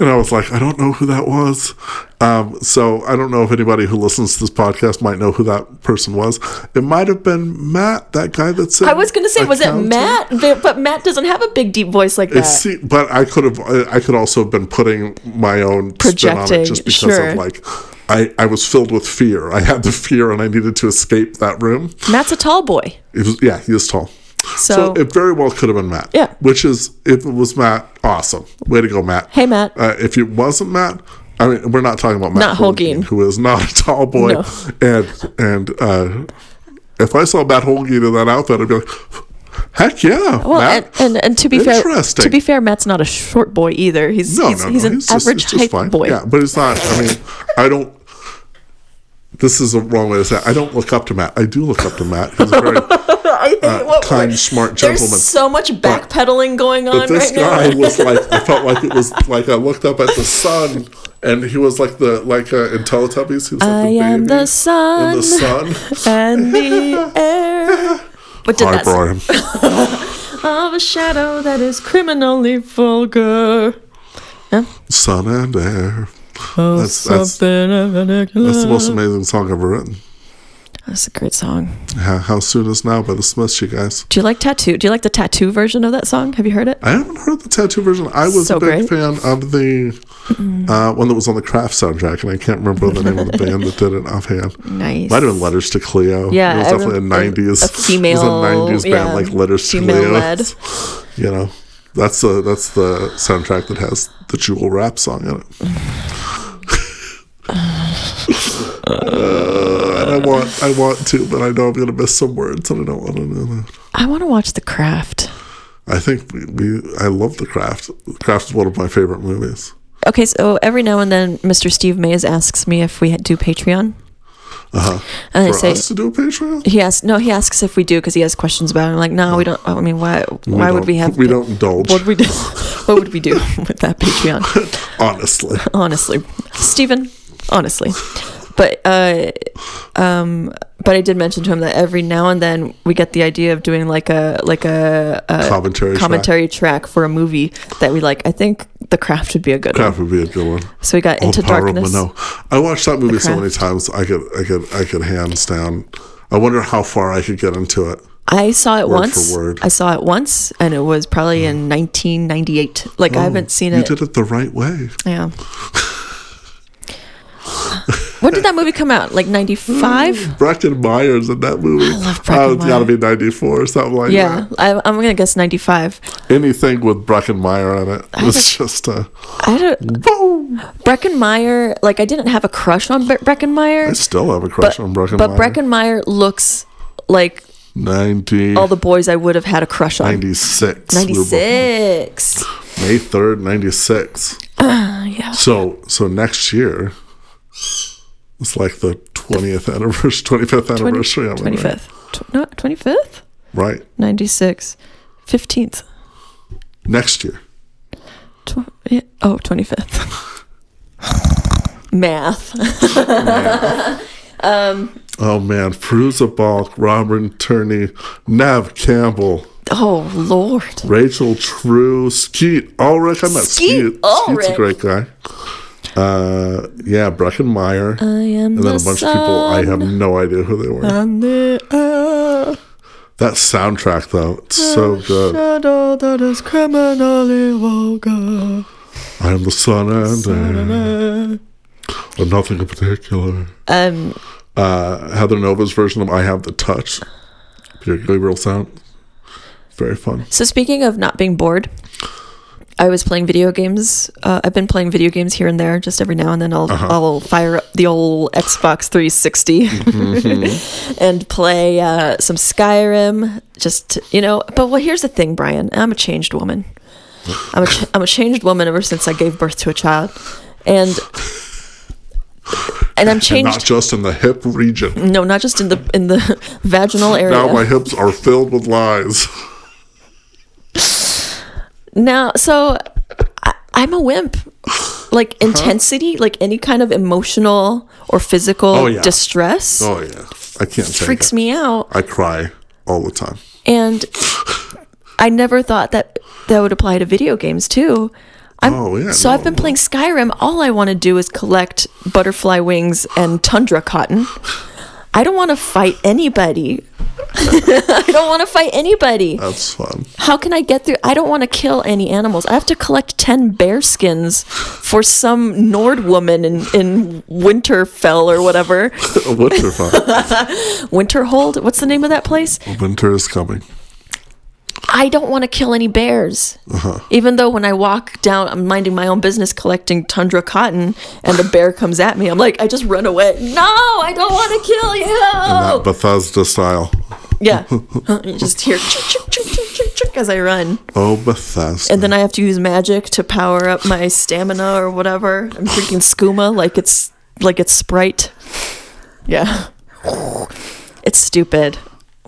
And I was like, I don't know who that was. Um, so I don't know if anybody who listens to this podcast might know who that person was. It might have been Matt, that guy that's in I was gonna say, was it. Matt? But Matt doesn't have a big deep voice like that. See, but I could have, I could also have been putting my own spin on Projecting, it just because sure. of like, I, I was filled with fear. I had the fear and I needed to escape that room. Matt's a tall boy, It was, yeah, he was tall. So, So it very well could have been Matt. Yeah. Which is, if it was Matt, awesome. Way to go, Matt. Hey, Matt. Uh, if it wasn't Matt, I mean, we're not talking about Matt Not Holguin. who is not a tall boy. No. And and uh, if I saw Matt Holguin in that outfit, I'd be like, heck yeah, well, Matt. and, and and to be fair, to be fair, Matt's not a short boy either. He's no, he's, no, he's an just- average he's just height fine. boy. Yeah, but it's not. I mean, I don't. This is a wrong way to say. It. I don't look up to Matt. I do look up to Matt. He's a very I hate what kind, smart There's so much backpedaling going on But this right guy now. was like, I felt like it was like I looked up at the sun, and he was like the like uh, in Teletubbies. He was like I the am baby the sun the sun. and the air. What did Hi, that? Brian. Of a shadow that is criminally vulgar. Sun and air. Oh, That's- that's- something of That's the most amazing song ever written. That's a great song. How, How soon is now by the Smiths, you guys. Do you like t.A.T.u.? Do you like the t.A.T.u. version of that song? Have you heard it? I haven't heard the t.A.T.u. version. I was So a big great. fan of the uh, one that was on the Craft soundtrack, and I can't remember the name of the band that did it offhand. Nice. Might have been Letters to Cleo. Yeah, it was I definitely a '90s. a female- it was a '90s yeah, band like Letters to Cleo. led. You know, that's the that's the soundtrack that has the Jewel rap song in it. Uh, and I want I want to, but I know I'm gonna miss some words, and I don't want to know that. I want to watch The Craft. I think we, we I love the craft. The craft is one of my favorite movies. Okay, so every now and then, Mr. Steve Mays asks me if we do Patreon. Uh-huh. And I For say, us to do a Patreon? he asks, no, he asks if we do because he has questions about it. I'm like, no, we don't. I mean, why? Why would we have? we don't indulge. What would we do? what would we do with that Patreon? Honestly. honestly, Stephen, honestly. But uh, um, but I did mention to him that every now and then we get the idea of doing like a like a, a Commentary track. commentary track. for a movie that we like. I think The Craft would be a good Craft one. would be a good one. So we got All Into power Darkness. Manon. I watched that movie so many times. I could, I could, I could hands down. I wonder how far I could get into it. I saw it Word once. for word. I saw it once, and it was probably in 1998. Like I haven't seen Oh, You it. did it the right way. Yeah. when did that movie come out? Like 95? Mm. Breckin Meyers in that movie. I love Breckin Oh, it's got to be '94 or something like Yeah, that. I, I'm gonna guess 95. Anything with Breckin Meyer in it was just a I don't. boom. Breckin Meyer, like I didn't have a crush on Bre- I Breckin Meyer, still have a crush but on Breckin but Meyer. Breckin Meyer looks like 90, all the boys I would have had a crush on. 96. We were both- 96. May 3rd, 96. Uh, yeah. So so next year it's like the 20th anniversary, 25th anniversary of it, right? 25th. Tw- no, 25th? Right. 96. 15th. Next year. Tw- yeah. Oh, 25th. Math. Um, oh man, Fairuza Balk, Robin Tunney, Neve Campbell, Oh, Lord. Rachel True, Skeet Ulrich. I met Skeet Skeet. Ulrich. Skeet's a great guy. Uh, yeah, Breckin Meyer. I am and then a the bunch of people. I have no idea who they were. that soundtrack, though, it's so good. Shadow that is criminally vulgar. I am the sun and air, nothing in particular. Um, Uh, Heather Nova's version of "I Have the Touch," Peter Gabriel sound, very fun. So speaking of not being bored, I was playing video games. Uh, I've been playing video games here and there, just every now and then. I'll Uh-huh. I'll fire up the old Xbox 360 Mm-hmm. and play uh, some Skyrim. Just you know, but well, here's the thing, Brian. I'm a changed woman. I'm a ch- I'm a changed woman ever since I gave birth to a child, and and I'm And changed. not just in the hip region. no, not just in the in the vaginal area. Now my hips are filled with lies. Now, so I, I'm a wimp. Like intensity, like any kind of emotional or physical Oh, yeah. distress Oh yeah, I can't freaks me out. I cry all the time. And I never thought that that would apply to video games too. I'm, Oh, yeah, So I've no, been playing Skyrim. All I want to do is collect butterfly wings and tundra cotton. I don't want to fight anybody. I don't want to fight anybody. That's fun. How can I get through? I don't want to kill any animals. I have to collect 10 bear skins for some Nord woman in, in Winterfell or whatever. Winter fun. Winterhold? What's the name of that place? Winter is coming. I don't want to kill any bears. Uh-huh. Even though when I walk down, I'm minding my own business collecting tundra cotton and a bear comes at me, I'm like, I just run away. No, I don't want to kill you. That Bethesda style. Yeah. you just hear chuk, chuk, chuk, chuk, chuk, chuk as I run. Oh, Bethesda. And then I have to use magic to power up my stamina or whatever. I'm drinking skooma like it's like it's Sprite. Yeah. It's stupid.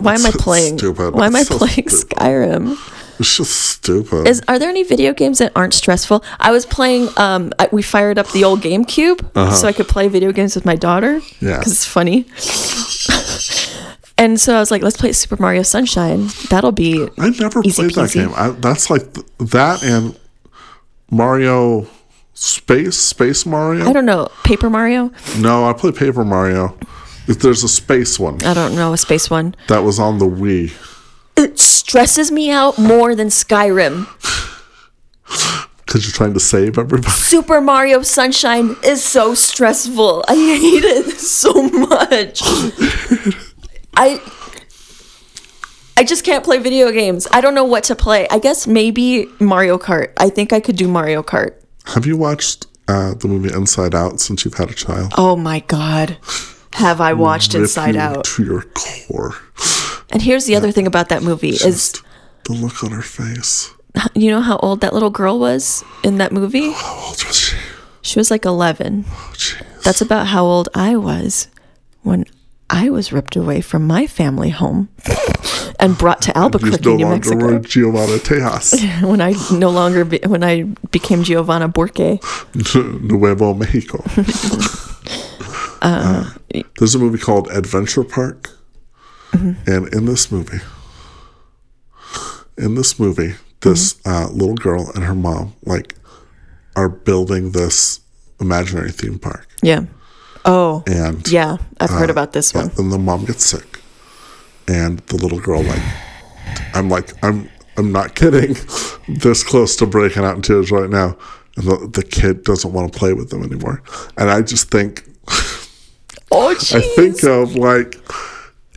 Why am I playing? stupid. Why am I so playing stupid. Skyrim? it's just stupid. Is are there any video games that aren't stressful? I was playing. Um, I, we fired up the old GameCube so I could play video games with my daughter. Uh-huh. Yeah. because it's funny. and so I was like, let's play Super Mario Sunshine. That'll be I never played that game. I, that's like th- that and Mario Space Space Mario. I don't know Paper Mario. no, I played Paper Mario. If There's a space one I don't know a space one. that was on the Wii. It stresses me out more than Skyrim. Because you're trying to save everybody. Super Mario Sunshine is so stressful. I hate it so much. I I just can't play video games. I don't know what to play. I guess maybe Mario Kart. I think I could do Mario Kart. Have you watched uh, the movie Inside Out since you've had a child? Oh my god. Have I watched Inside Out? to your core. And here's the other thing about that movie is Just the look on her face. you know how old that little girl was in that movie? How old was she? She was like 11. Oh. That's about how old I was when I was ripped away from my family home and brought to Albuquerque, no New Mexico. Giovanna Tejas. When I no longer be, when I became Giovanna Borque. Nuevo Mexico. Uh, there's a movie called Adventure Park, and in this movie, in this movie, this uh, little girl and her mom like are building this imaginary theme park, Yeah. Oh. and Yeah, I've heard uh, about this yeah, one. then the mom gets sick, and the little girl like, I'm like, I'm I'm not kidding, this close to breaking out in tears right now, and the, the kid doesn't want to play with them anymore, and I just think. Oh, I think of like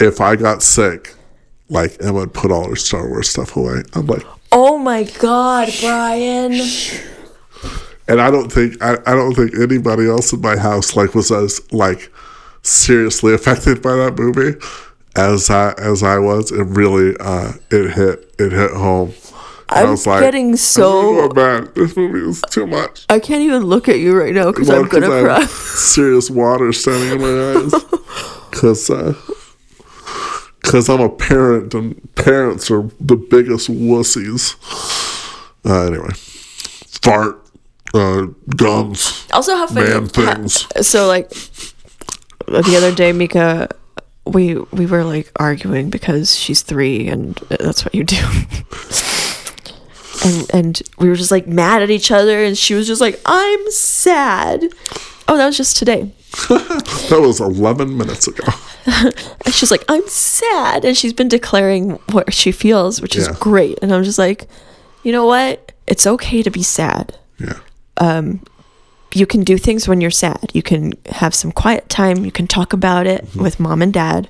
if I got sick, like Emma would put all her Star Wars stuff away. I'm like, Oh my God, Brian. and I don't think I, I don't think anybody else in my house like was as like seriously affected by that movie as I as I was. It really uh it hit it hit home. I'm getting so- man, this movie is too much. I can't even look at you right now because Well, I'm gonna I cry. serious water standing in my eyes. Because uh, cause I'm a parent, and parents are the biggest wussies. Uh, anyway, fart, uh, guns, Also, how funny. man things. so like the other day mika we we were like arguing because she's three and that's what you do and and we were just like mad at each other and she was just like i'm sad oh that was just today That was 11 minutes ago. and she's like i'm sad and she's been declaring what she feels which is Yeah. great and i'm just like you know what it's okay to be sad Yeah. um you can do things when you're sad. You can have some quiet time. You can talk about it with mom and dad.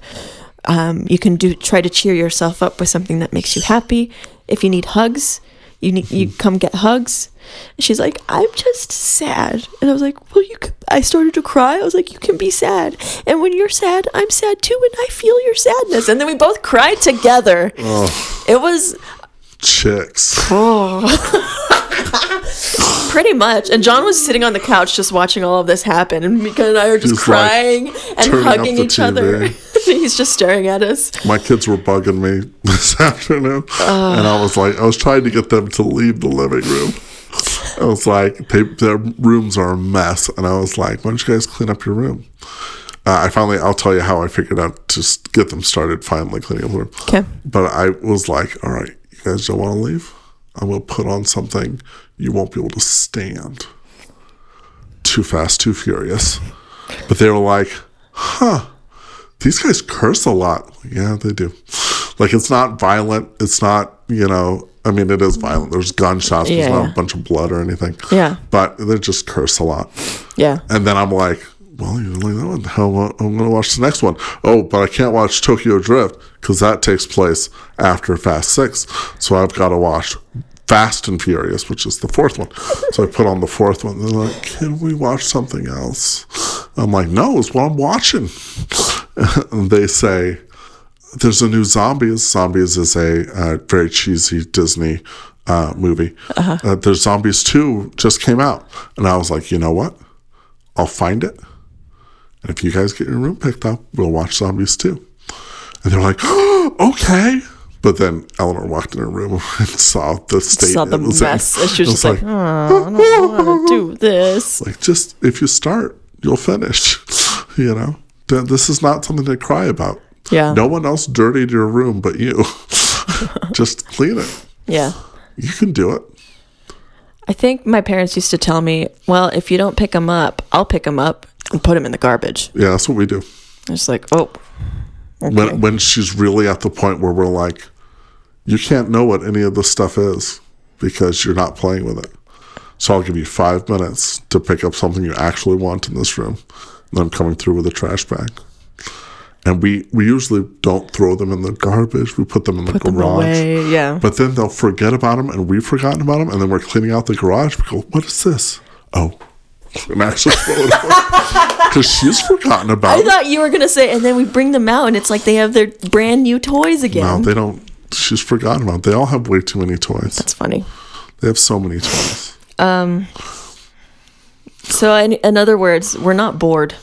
Um, you can do try to cheer yourself up with something that makes you happy. If you need hugs, you need you come get hugs. She's like, I'm just sad, and I was like, Well, you. Can, I started to cry. I was like, You can be sad, and when you're sad, I'm sad too, and I feel your sadness. And then we both cried together. It was Chicks. Pretty much. And John was sitting on the couch just watching all of this happen. And Mika and I are just He's, like, crying and hugging each other. He's just staring at us. My kids were bugging me this afternoon, and I was like, I was trying to get them to leave the living room. I was like, they, their rooms are a mess, and I was like, why don't you guys clean up your room? Uh, I finally, I'll tell you how I figured out to get them started finally cleaning up the room. Okay. But I was like, all right, you guys don't want to leave, I'm gonna put on something you won't be able to stand. Too fast, too furious. But they were like, huh, these guys curse a lot. Yeah, they do. Like it's not violent. It's not, you know, I mean, it is violent. There's gunshots. Yeah, There's not yeah. a bunch of blood or anything. Yeah. But they just curse a lot. Yeah. And then I'm like, well, you like that one. Hell, I'm going to watch the next one. Oh, but I can't watch Tokyo Drift because that takes place after Fast Six. So I've got to watch Fast and Furious, which is the fourth one. So I put on the fourth one. They're like, can we watch something else? I'm like, no, it's what I'm watching. they say, there's a new Zombies. Zombies is a uh, very cheesy Disney uh, movie. uh there's Zombies 2 just came out. And I was like, you know what? I'll find it. And if you guys get your room picked up, we'll watch Zombies 2. And they're like, oh, okay. But then Eleanor walked in her room and saw the state Saw the it was in. mess. And she was just like, oh, I don't want to do this. like just if you start, you'll finish. you know, this is not something to cry about. Yeah. No one else dirtied your room but you. just clean it. Yeah. You can do it. I think my parents used to tell me, well, if you don't pick them up, I'll pick them up and put them in the garbage. Yeah, that's what we do. I was like, oh, When when she's really at the point where we're like, you can't know what any of this stuff is because you're not playing with it. So I'll give you five minutes to pick up something you actually want in this room. I'm coming through with a trash bag. And we, we usually don't throw them in the garbage. We put them in the put them garage. away. Yeah. But then they'll forget about them, and we've forgotten about them, and then we're cleaning out the garage. We go, "What is this?" Oh, and actually throw it because she's forgotten about I it. thought you were going to say, and then we bring them out and it's like they have their brand new toys again. No, they don't. She's forgotten about. It. They all have way too many toys. That's funny. They have so many toys. Um, So, in, in other words, we're not bored.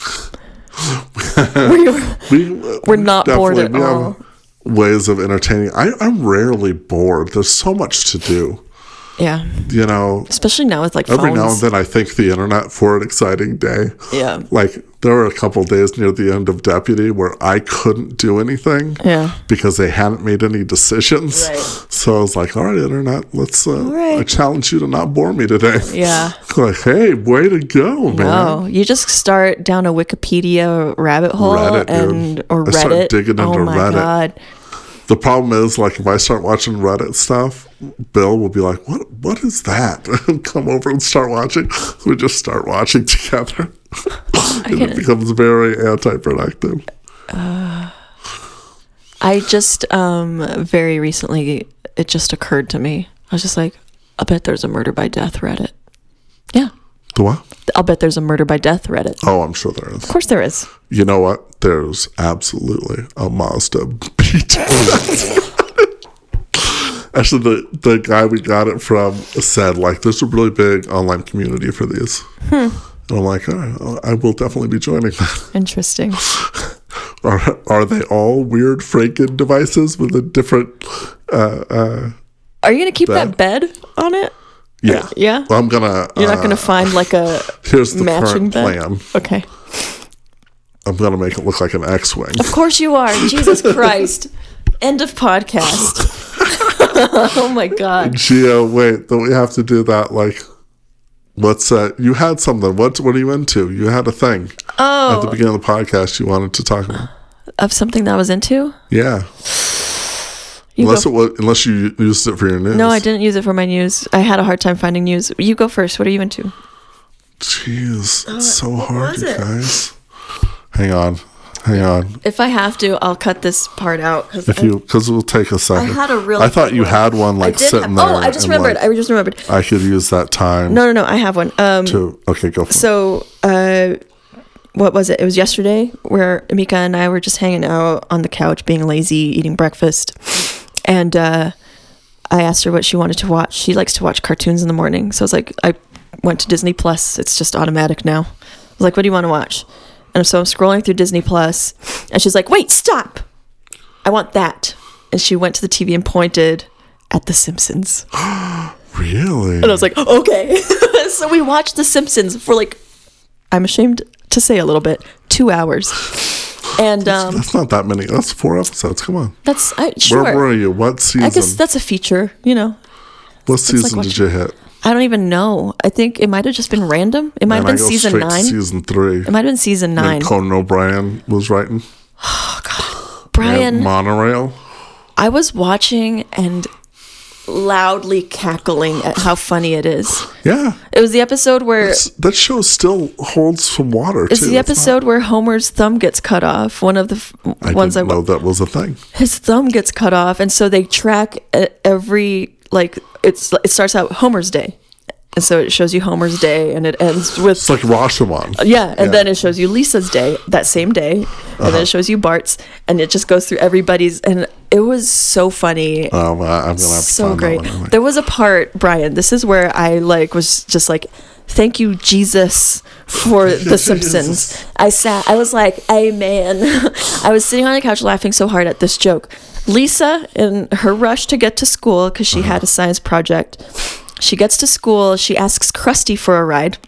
we're, We We're not bored at we have all. Ways of entertaining. I, I'm rarely bored. There's so much to do. yeah. You know, Especially now with like every phones. now and then I thank the internet for an exciting day. Yeah. Like there were a couple days near the end of Deputy where I couldn't do anything. Yeah. Because they hadn't made any decisions. Right. So I was like, all right, internet, let's uh right. I challenge you to not bore me today. Yeah. like, hey, way to go, man. No, you just start down a Wikipedia rabbit hole Reddit, dude. and or I start Reddit. digging oh my Reddit. god. The problem is, like, if I start watching Reddit stuff, Bill will be like, "What? What is that?" and come over and start watching. We just start watching together, and it becomes very anti-productive. I just um very recently it just occurred to me. I was just like, I bet there's a murder by death Reddit. Yeah. The what? I'll bet there's a murder by death Reddit. Oh, I'm sure there is. Of course there is. You know what? There's absolutely a Mazda beat. Actually, the, the guy we got it from said, like, there's a really big online community for these. And I'm like, all right, I will definitely be joining that. Interesting. Are, are they all weird Franken devices with a different. Uh, uh, Are you gonna keep that bed on it? Yeah. Yeah. I'm going to. You're not uh, gonna find like a Here's the matching plan. Okay. I'm going to make it look like an X Wing. Of course you are. Jesus Christ. End of podcast. oh my god. Geo, wait, don't we have to do that? Like, what's that? You had something. What What are you into? You had a thing Oh. at the oh. beginning of the podcast you wanted to talk about. Of something that I was into? Yeah, You unless go- it was, unless you used it for your news. no, I didn't use it for my news. I had a hard time finding news. You go first. What are you into? Jeez, it's so hard, you guys. Hang on, hang on. If I have to, I'll cut this part out because If you, because it'll take a second. I had a really I thought you one. had one like sitting there. Oh, I just remembered. like, I just remembered. I could use that time No, no, no. I have one. Um, to. Okay, go for so uh, what was it? It was yesterday where Amika and I were just hanging out on the couch, being lazy, eating breakfast, and uh, I asked her what she wanted to watch. She likes to watch cartoons in the morning, so I was like, I went to Disney Plus. It's just automatic now. I was like, what do you want to watch? And so I'm scrolling through Disney Plus, and she's like, wait, stop! I want that. And she went to the TV and pointed at The Simpsons. Really? And I was like, okay. so we watched The Simpsons for like, I'm ashamed to say a little bit, two hours. And um, That's not that many. That's four episodes. Come on. that's I, sure. Where were you? What season? I guess that's a feature. You know, what season like did you hit? I don't even know. I think it might have just been random. It might have been season nine. season three. It might have been season nine. And Conan O'Brien was writing. Oh God, Brian, And Monorail. I was watching and loudly cackling at how funny it is. Yeah. It was the episode where It's- that show still holds some water. it's too. the not- episode where Homer's thumb gets cut off. One of the f- I ones didn't I know that was a thing. his thumb gets cut off, and so they track every like it's it starts out Homer's day, and so it shows you Homer's day, and it ends with It's like Rashomon. yeah, and then it shows you Lisa's day that same day, and Uh-huh. then it shows you Bart's, and it just goes through everybody's, and it was so funny. I- I'm gonna so great. One. There was a part, Brian. This is where I like was just like, "Thank you, Jesus, for The Simpsons." I sat. I was like, "Amen." I was sitting on the couch laughing so hard at this joke. Lisa, in her rush to get to school because she Uh-huh. had a science project, she gets to school. She asks Krusty for a ride.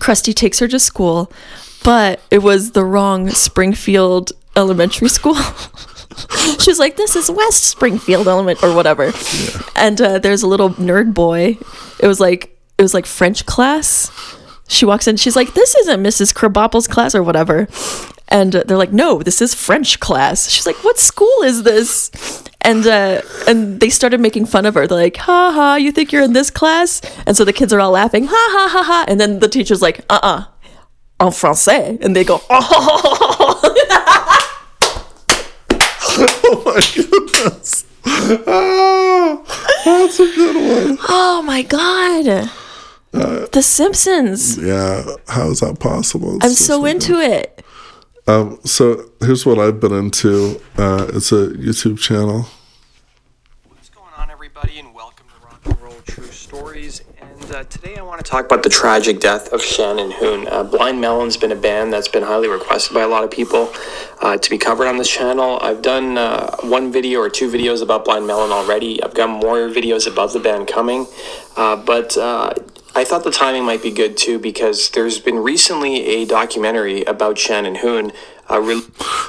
Krusty takes her to school, but it was the wrong Springfield Elementary School. She's like, "This is West Springfield Element or whatever," and uh, there's a little nerd boy. It was like it was like French class. She walks in. She's like, "This isn't Mrs. Krabappel's class or whatever," and uh, they're like, "No, this is French class." She's like, "What school is this?" And uh, and they started making fun of her. They're like, "Ha ha, you think you're in this class?" And so the kids are all laughing, "Ha ha ha ha!" And then the teacher's like, "Uh uh." En français, and they go, oh, Oh my goodness. Oh, that's a good one. oh my god, The Simpsons. Yeah. How is that possible? It's I'm just so like- into it. Um, so here's what I've been into. Uh, it's a YouTube channel. What's going on, everybody, and welcome to Rock and Roll True Stories. Uh, today I want to talk about the tragic death of Shannon Hoon. Uh, Blind Melon's been a band that's been highly requested by a lot of people uh, to be covered on this channel. I've done uh, one video or two videos about Blind Melon already. I've got more videos about the band coming, uh, but. Uh, I thought the timing might be good too because there's been recently a documentary about Shannon Hoon uh, re-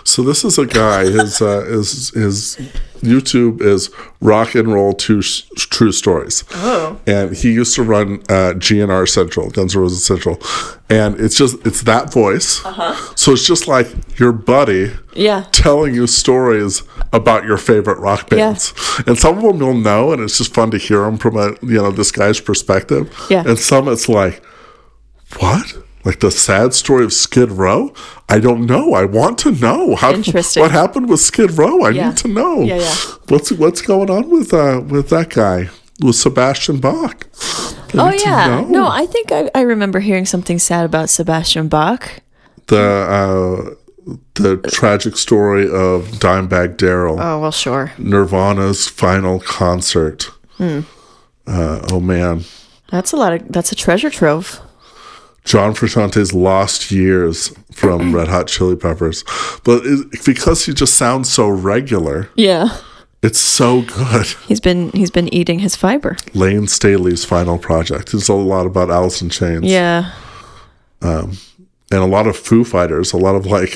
So this is a guy. His uh, his his YouTube is rock and roll true true stories. Oh. And he used to run uh, GNR Central, Guns N' Roses Central, and it's just it's that voice. Uh-huh. So it's just like your buddy. Yeah. Telling you stories about your favorite rock Yeah. bands, and some of them you'll know, and it's just fun to hear them from a you know this guy's perspective. Yeah. And some it's like, what? Like the sad story of Skid Row? I don't know. I want to know. How Interesting. what happened with Skid Row? I Yeah. need to know. Yeah, yeah. What's what's going on with uh with that guy? With Sebastian Bach? I Oh yeah. No, I think I, I remember hearing something sad about Sebastian Bach. the uh the tragic story of Dimebag Darrell, Oh well, sure. Nirvana's final concert. Hmm. Uh, oh man, That's a lot of. That's a treasure trove. John Frusciante's lost years from Red Hot Chili Peppers, but it, because he just sounds so regular, Yeah. it's so good. He's been he's been eating his fiber. Layne Staley's final project. It's a lot about Alice in Chains. Yeah. Um, and a lot of Foo Fighters, a lot of like,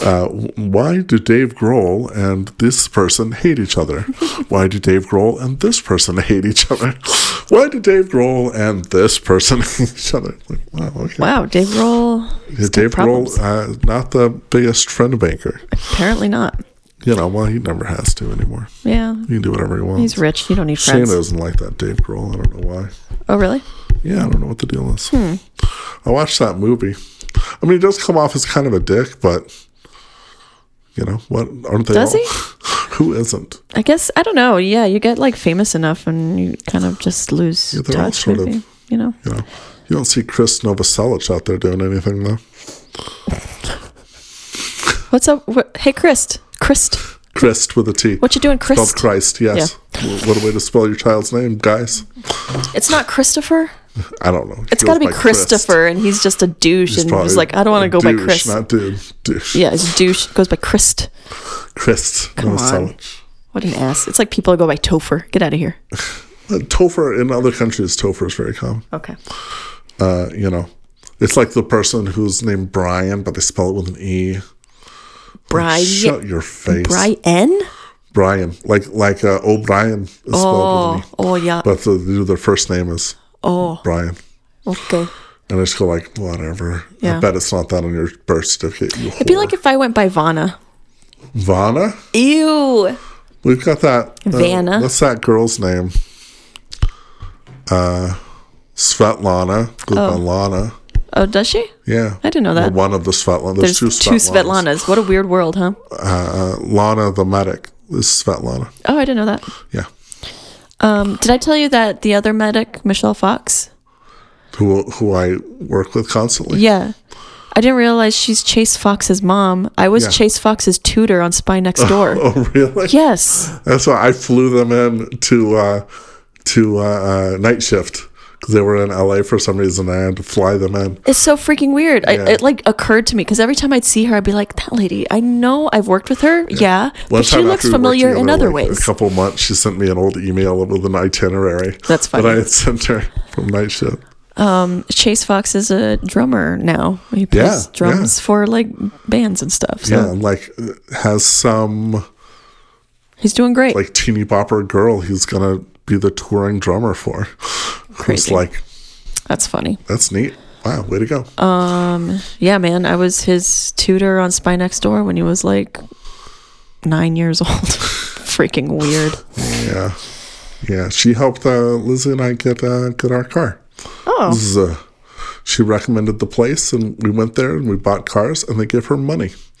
uh, why do Dave Grohl and this person hate each other? Why do Dave Grohl and this person hate each other? Why do Dave Grohl and this person hate each other? Like, wow, okay. Wow. Dave Grohl. Yeah, Dave Grohl, uh, not the biggest friend banker. Apparently not. You know, well, he never has to anymore. Yeah. He can do whatever he wants. He's rich. You don't need Shana friends. doesn't like that Dave Grohl. I don't know why. Oh really? Yeah, I don't know what the deal is. Hmm. I watched that movie. I mean, he does come off as kind of a dick, but you know what? Aren't they? Does all? he? Who isn't? I guess I don't know. Yeah, you get like famous enough and you kind of just lose Yeah, they're all touch. sort of- You know. You know, you don't see Chris Novoselic out there doing anything though. What's up? What, hey, Christ. Christ. Christ with a T. What you doing, Spelled Christ? Christ, yes. W- What a way to spell your child's name, guys. It's not Christopher. I don't know. It's got to be by Christ. Christopher, and he's just a douche, He's and he's like, I don't want to go by douche, Chris. Not dude. Douche. yeah, it's douche. Goes by Christ. Christ Come on. Novoselic. What an ass. It's like people go by Topher. Get out of here. Topher in other countries, Topher is very common. Okay. Uh, you know, it's like the person who's named Brian, but they spell it with an E. Brian. Shut your face. Brian. Brian. Like like uh, O'Brien is spelled Oh, with an E. oh yeah. But the, their first name is Oh, Brian. okay. And I just go like, whatever. Yeah. I bet it's not that on your birth certificate. You It'd be like if I went by Vana. Vana. Ew. We've got that. uh, what's that girl's name? Uh, Svetlana. By Lana. Oh, does she? Yeah. I didn't know that. Or one of the Svetlana. There's, There's two two Svetlanas. Svetlanas. What a weird world, huh? Uh, Lana the medic is Svetlana. Oh, I didn't know that. Yeah. Um, did I tell you that the other medic, Michelle Fox? Who who I work with constantly. Yeah. I didn't realize she's Chase Fox's mom. I was Yeah. Chase Fox's tutor on Spy Next Door. Oh really? Yes. That's why I flew them in to uh, to uh, uh, night shift because they were in LA for some reason. I had to fly them in. It's so freaking weird. I, it like occurred to me because every time I'd see her, I'd be like, "That lady, I know I've worked with her, yeah, One but she looks after we worked familiar in other like, ways." A couple months, she sent me an old email with an itinerary. That's That. I had sent her from night shift. Um, Chase Fox is a drummer now. He plays Yeah, drums for like bands and stuff. So Yeah, and like has some he's doing great. like teeny bopper girl he's gonna be the touring drummer for. It's Crazy. like That's funny. that's neat. Wow, way to go. Um, Yeah, man. I was his tutor on Spy Next Door when he was like nine years old. freaking weird. yeah, yeah. She helped uh, Lizzie and I get uh, get our car. Oh, uh she recommended the place and we went there and we bought cars and they give her money.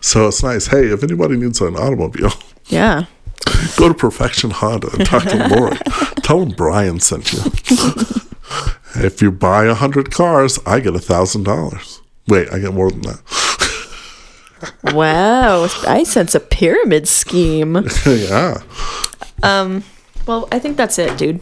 so it's nice. Hey, if anybody needs an automobile, yeah. go to Perfection Honda and talk to Lori. Tell them Brian sent you. if you buy a hundred cars, I get a thousand dollars. Wait, I get more than that. Wow. I sense a pyramid scheme. yeah. Um. Well, I think that's it, dude.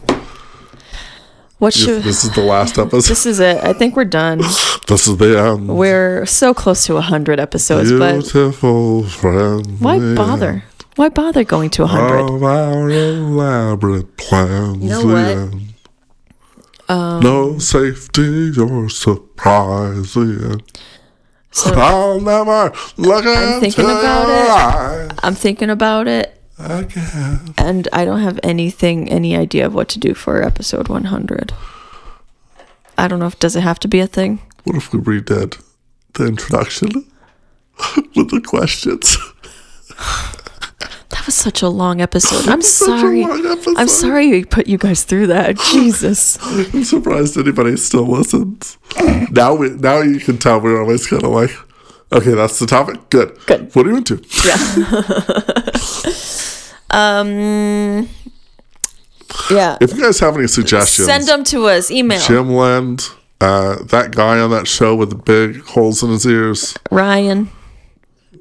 What should This is the last episode. this is it. I think we're done. This is the end. We're so close to 100 episodes, but Beautiful friend. why bother? Why bother going to 100? Of our elaborate plans. You know what? end. Um, no safety or surprise. The end. So I'll never look I'm thinking about it. eyes I'm thinking about it again. and I don't have anything any idea of what to do for episode 100. I don't know if does it have to be a thing? What if we redid the introduction with the questions? That was such a long episode. I'm sorry. episode. I'm sorry we put you guys through that. Jesus. I'm surprised anybody still listens. now we now you can tell we're always kind of like, okay, that's the topic. Good. Good. What are you into? Yeah. Um Yeah. If you guys have any suggestions, Send them to us. Email. Jim Land, uh, that guy on that show with the big holes in his ears. Ryan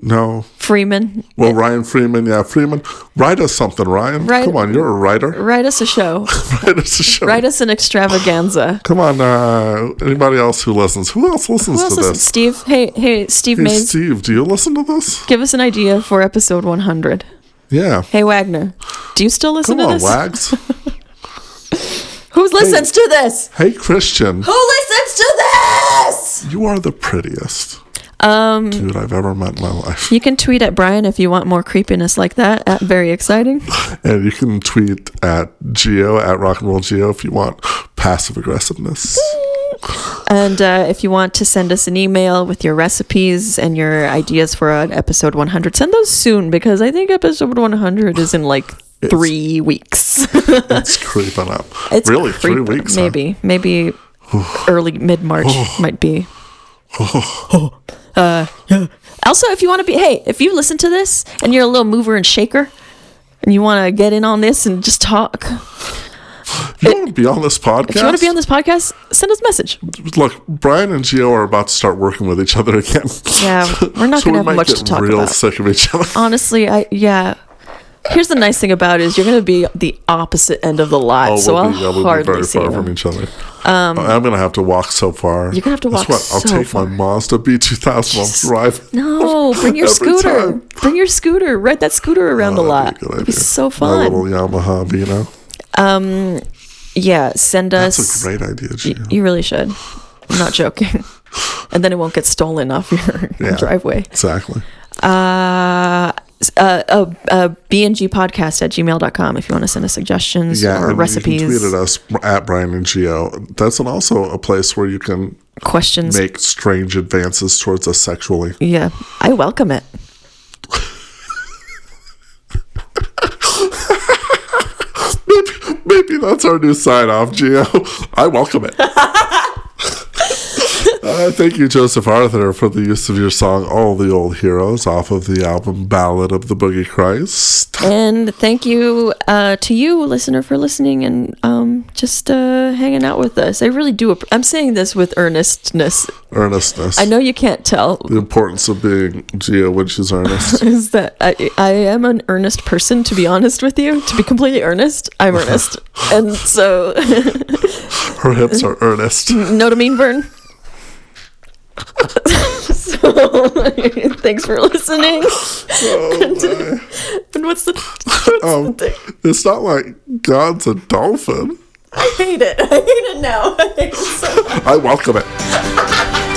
No. Freeman. Well, Ryan Freeman, yeah, Freeman. Write us something, Ryan. Write- Come on, you're a writer. Write us a show. Write us a show. Write us an extravaganza. Come on, uh, anybody else who listens? Who else listens Who else to listens? this? Steve. Hey, hey, Steve Hey, Mays. Steve, do you listen to this? Give us an idea for episode 100. Yeah. Hey, Wagner. Do you still listen Come to on, this? Wags. Who listens to this? hey, Christian, Who listens to this? you are the prettiest Um, dude I've ever met in my life. you can tweet at Brian if you want more creepiness like that. At very exciting. And you can tweet at Geo, at Rock and Roll Geo, if you want passive aggressiveness. And uh, if you want to send us an email with your recipes and your ideas for an episode 100, send those soon because I think episode 100 is in like three weeks. It's creeping up. It's really? Three creep- weeks? huh? Maybe, maybe early mid March might be. Uh, yeah. Also, if you want to be, hey, if you listen to this and you're a little mover and shaker, and you want to get in on this and just talk, If you want to be on this podcast? if you want to be on this podcast, send us a message. Look, Brian and Geo are about to start working with each other again. Yeah, we're not so gonna we have much to talk real about. sick of each other. Honestly, I yeah. Here's the nice thing about it is you're gonna be the opposite end of the lot, Oh, so we'll I'll be, yeah, we'll hardly very see far them. from each other. Um, I'm gonna have to walk so far. You're gonna have to walk what? I'll so take far. my Mazda B2000. I'll drive. No, bring your scooter. time. Bring your scooter. Ride that scooter around the Oh, lot. that'd be a good It'd be so My little fun. Yamaha Vino. Um, yeah, send us. That's a great idea, Geo. You really should. I'm not joking. and then it won't get stolen off your Yeah. driveway. Exactly. Uh, uh, uh, uh, bng podcast at gmail.com if you want to send us suggestions Yeah, or and recipes, You can tweet at us at Brian and Geo. That's an, also a place where you can questions. make strange advances towards us sexually. Yeah, I welcome it. Maybe, maybe that's our new sign off, Geo. I welcome it. Uh, thank you, Joseph Arthur, for the use of your song "All the Old Heroes" off of the album "Ballad of the Boogie Christ." And thank you uh, to you, listener, for listening and um, just uh, hanging out with us. I really do. app- I'm saying this with earnestness. Earnestness. I know you can't tell. the importance of being Geo when she's earnest. Is that I, I am an earnest person, to be honest with you. To be completely earnest, I'm earnest. and so, Her hips are earnest. know what I mean, Vern? so, thanks for listening. and what's the, what's Um, the thing? it's not like God's a dolphin. I hate it. I hate it now. I hate it so. I welcome it.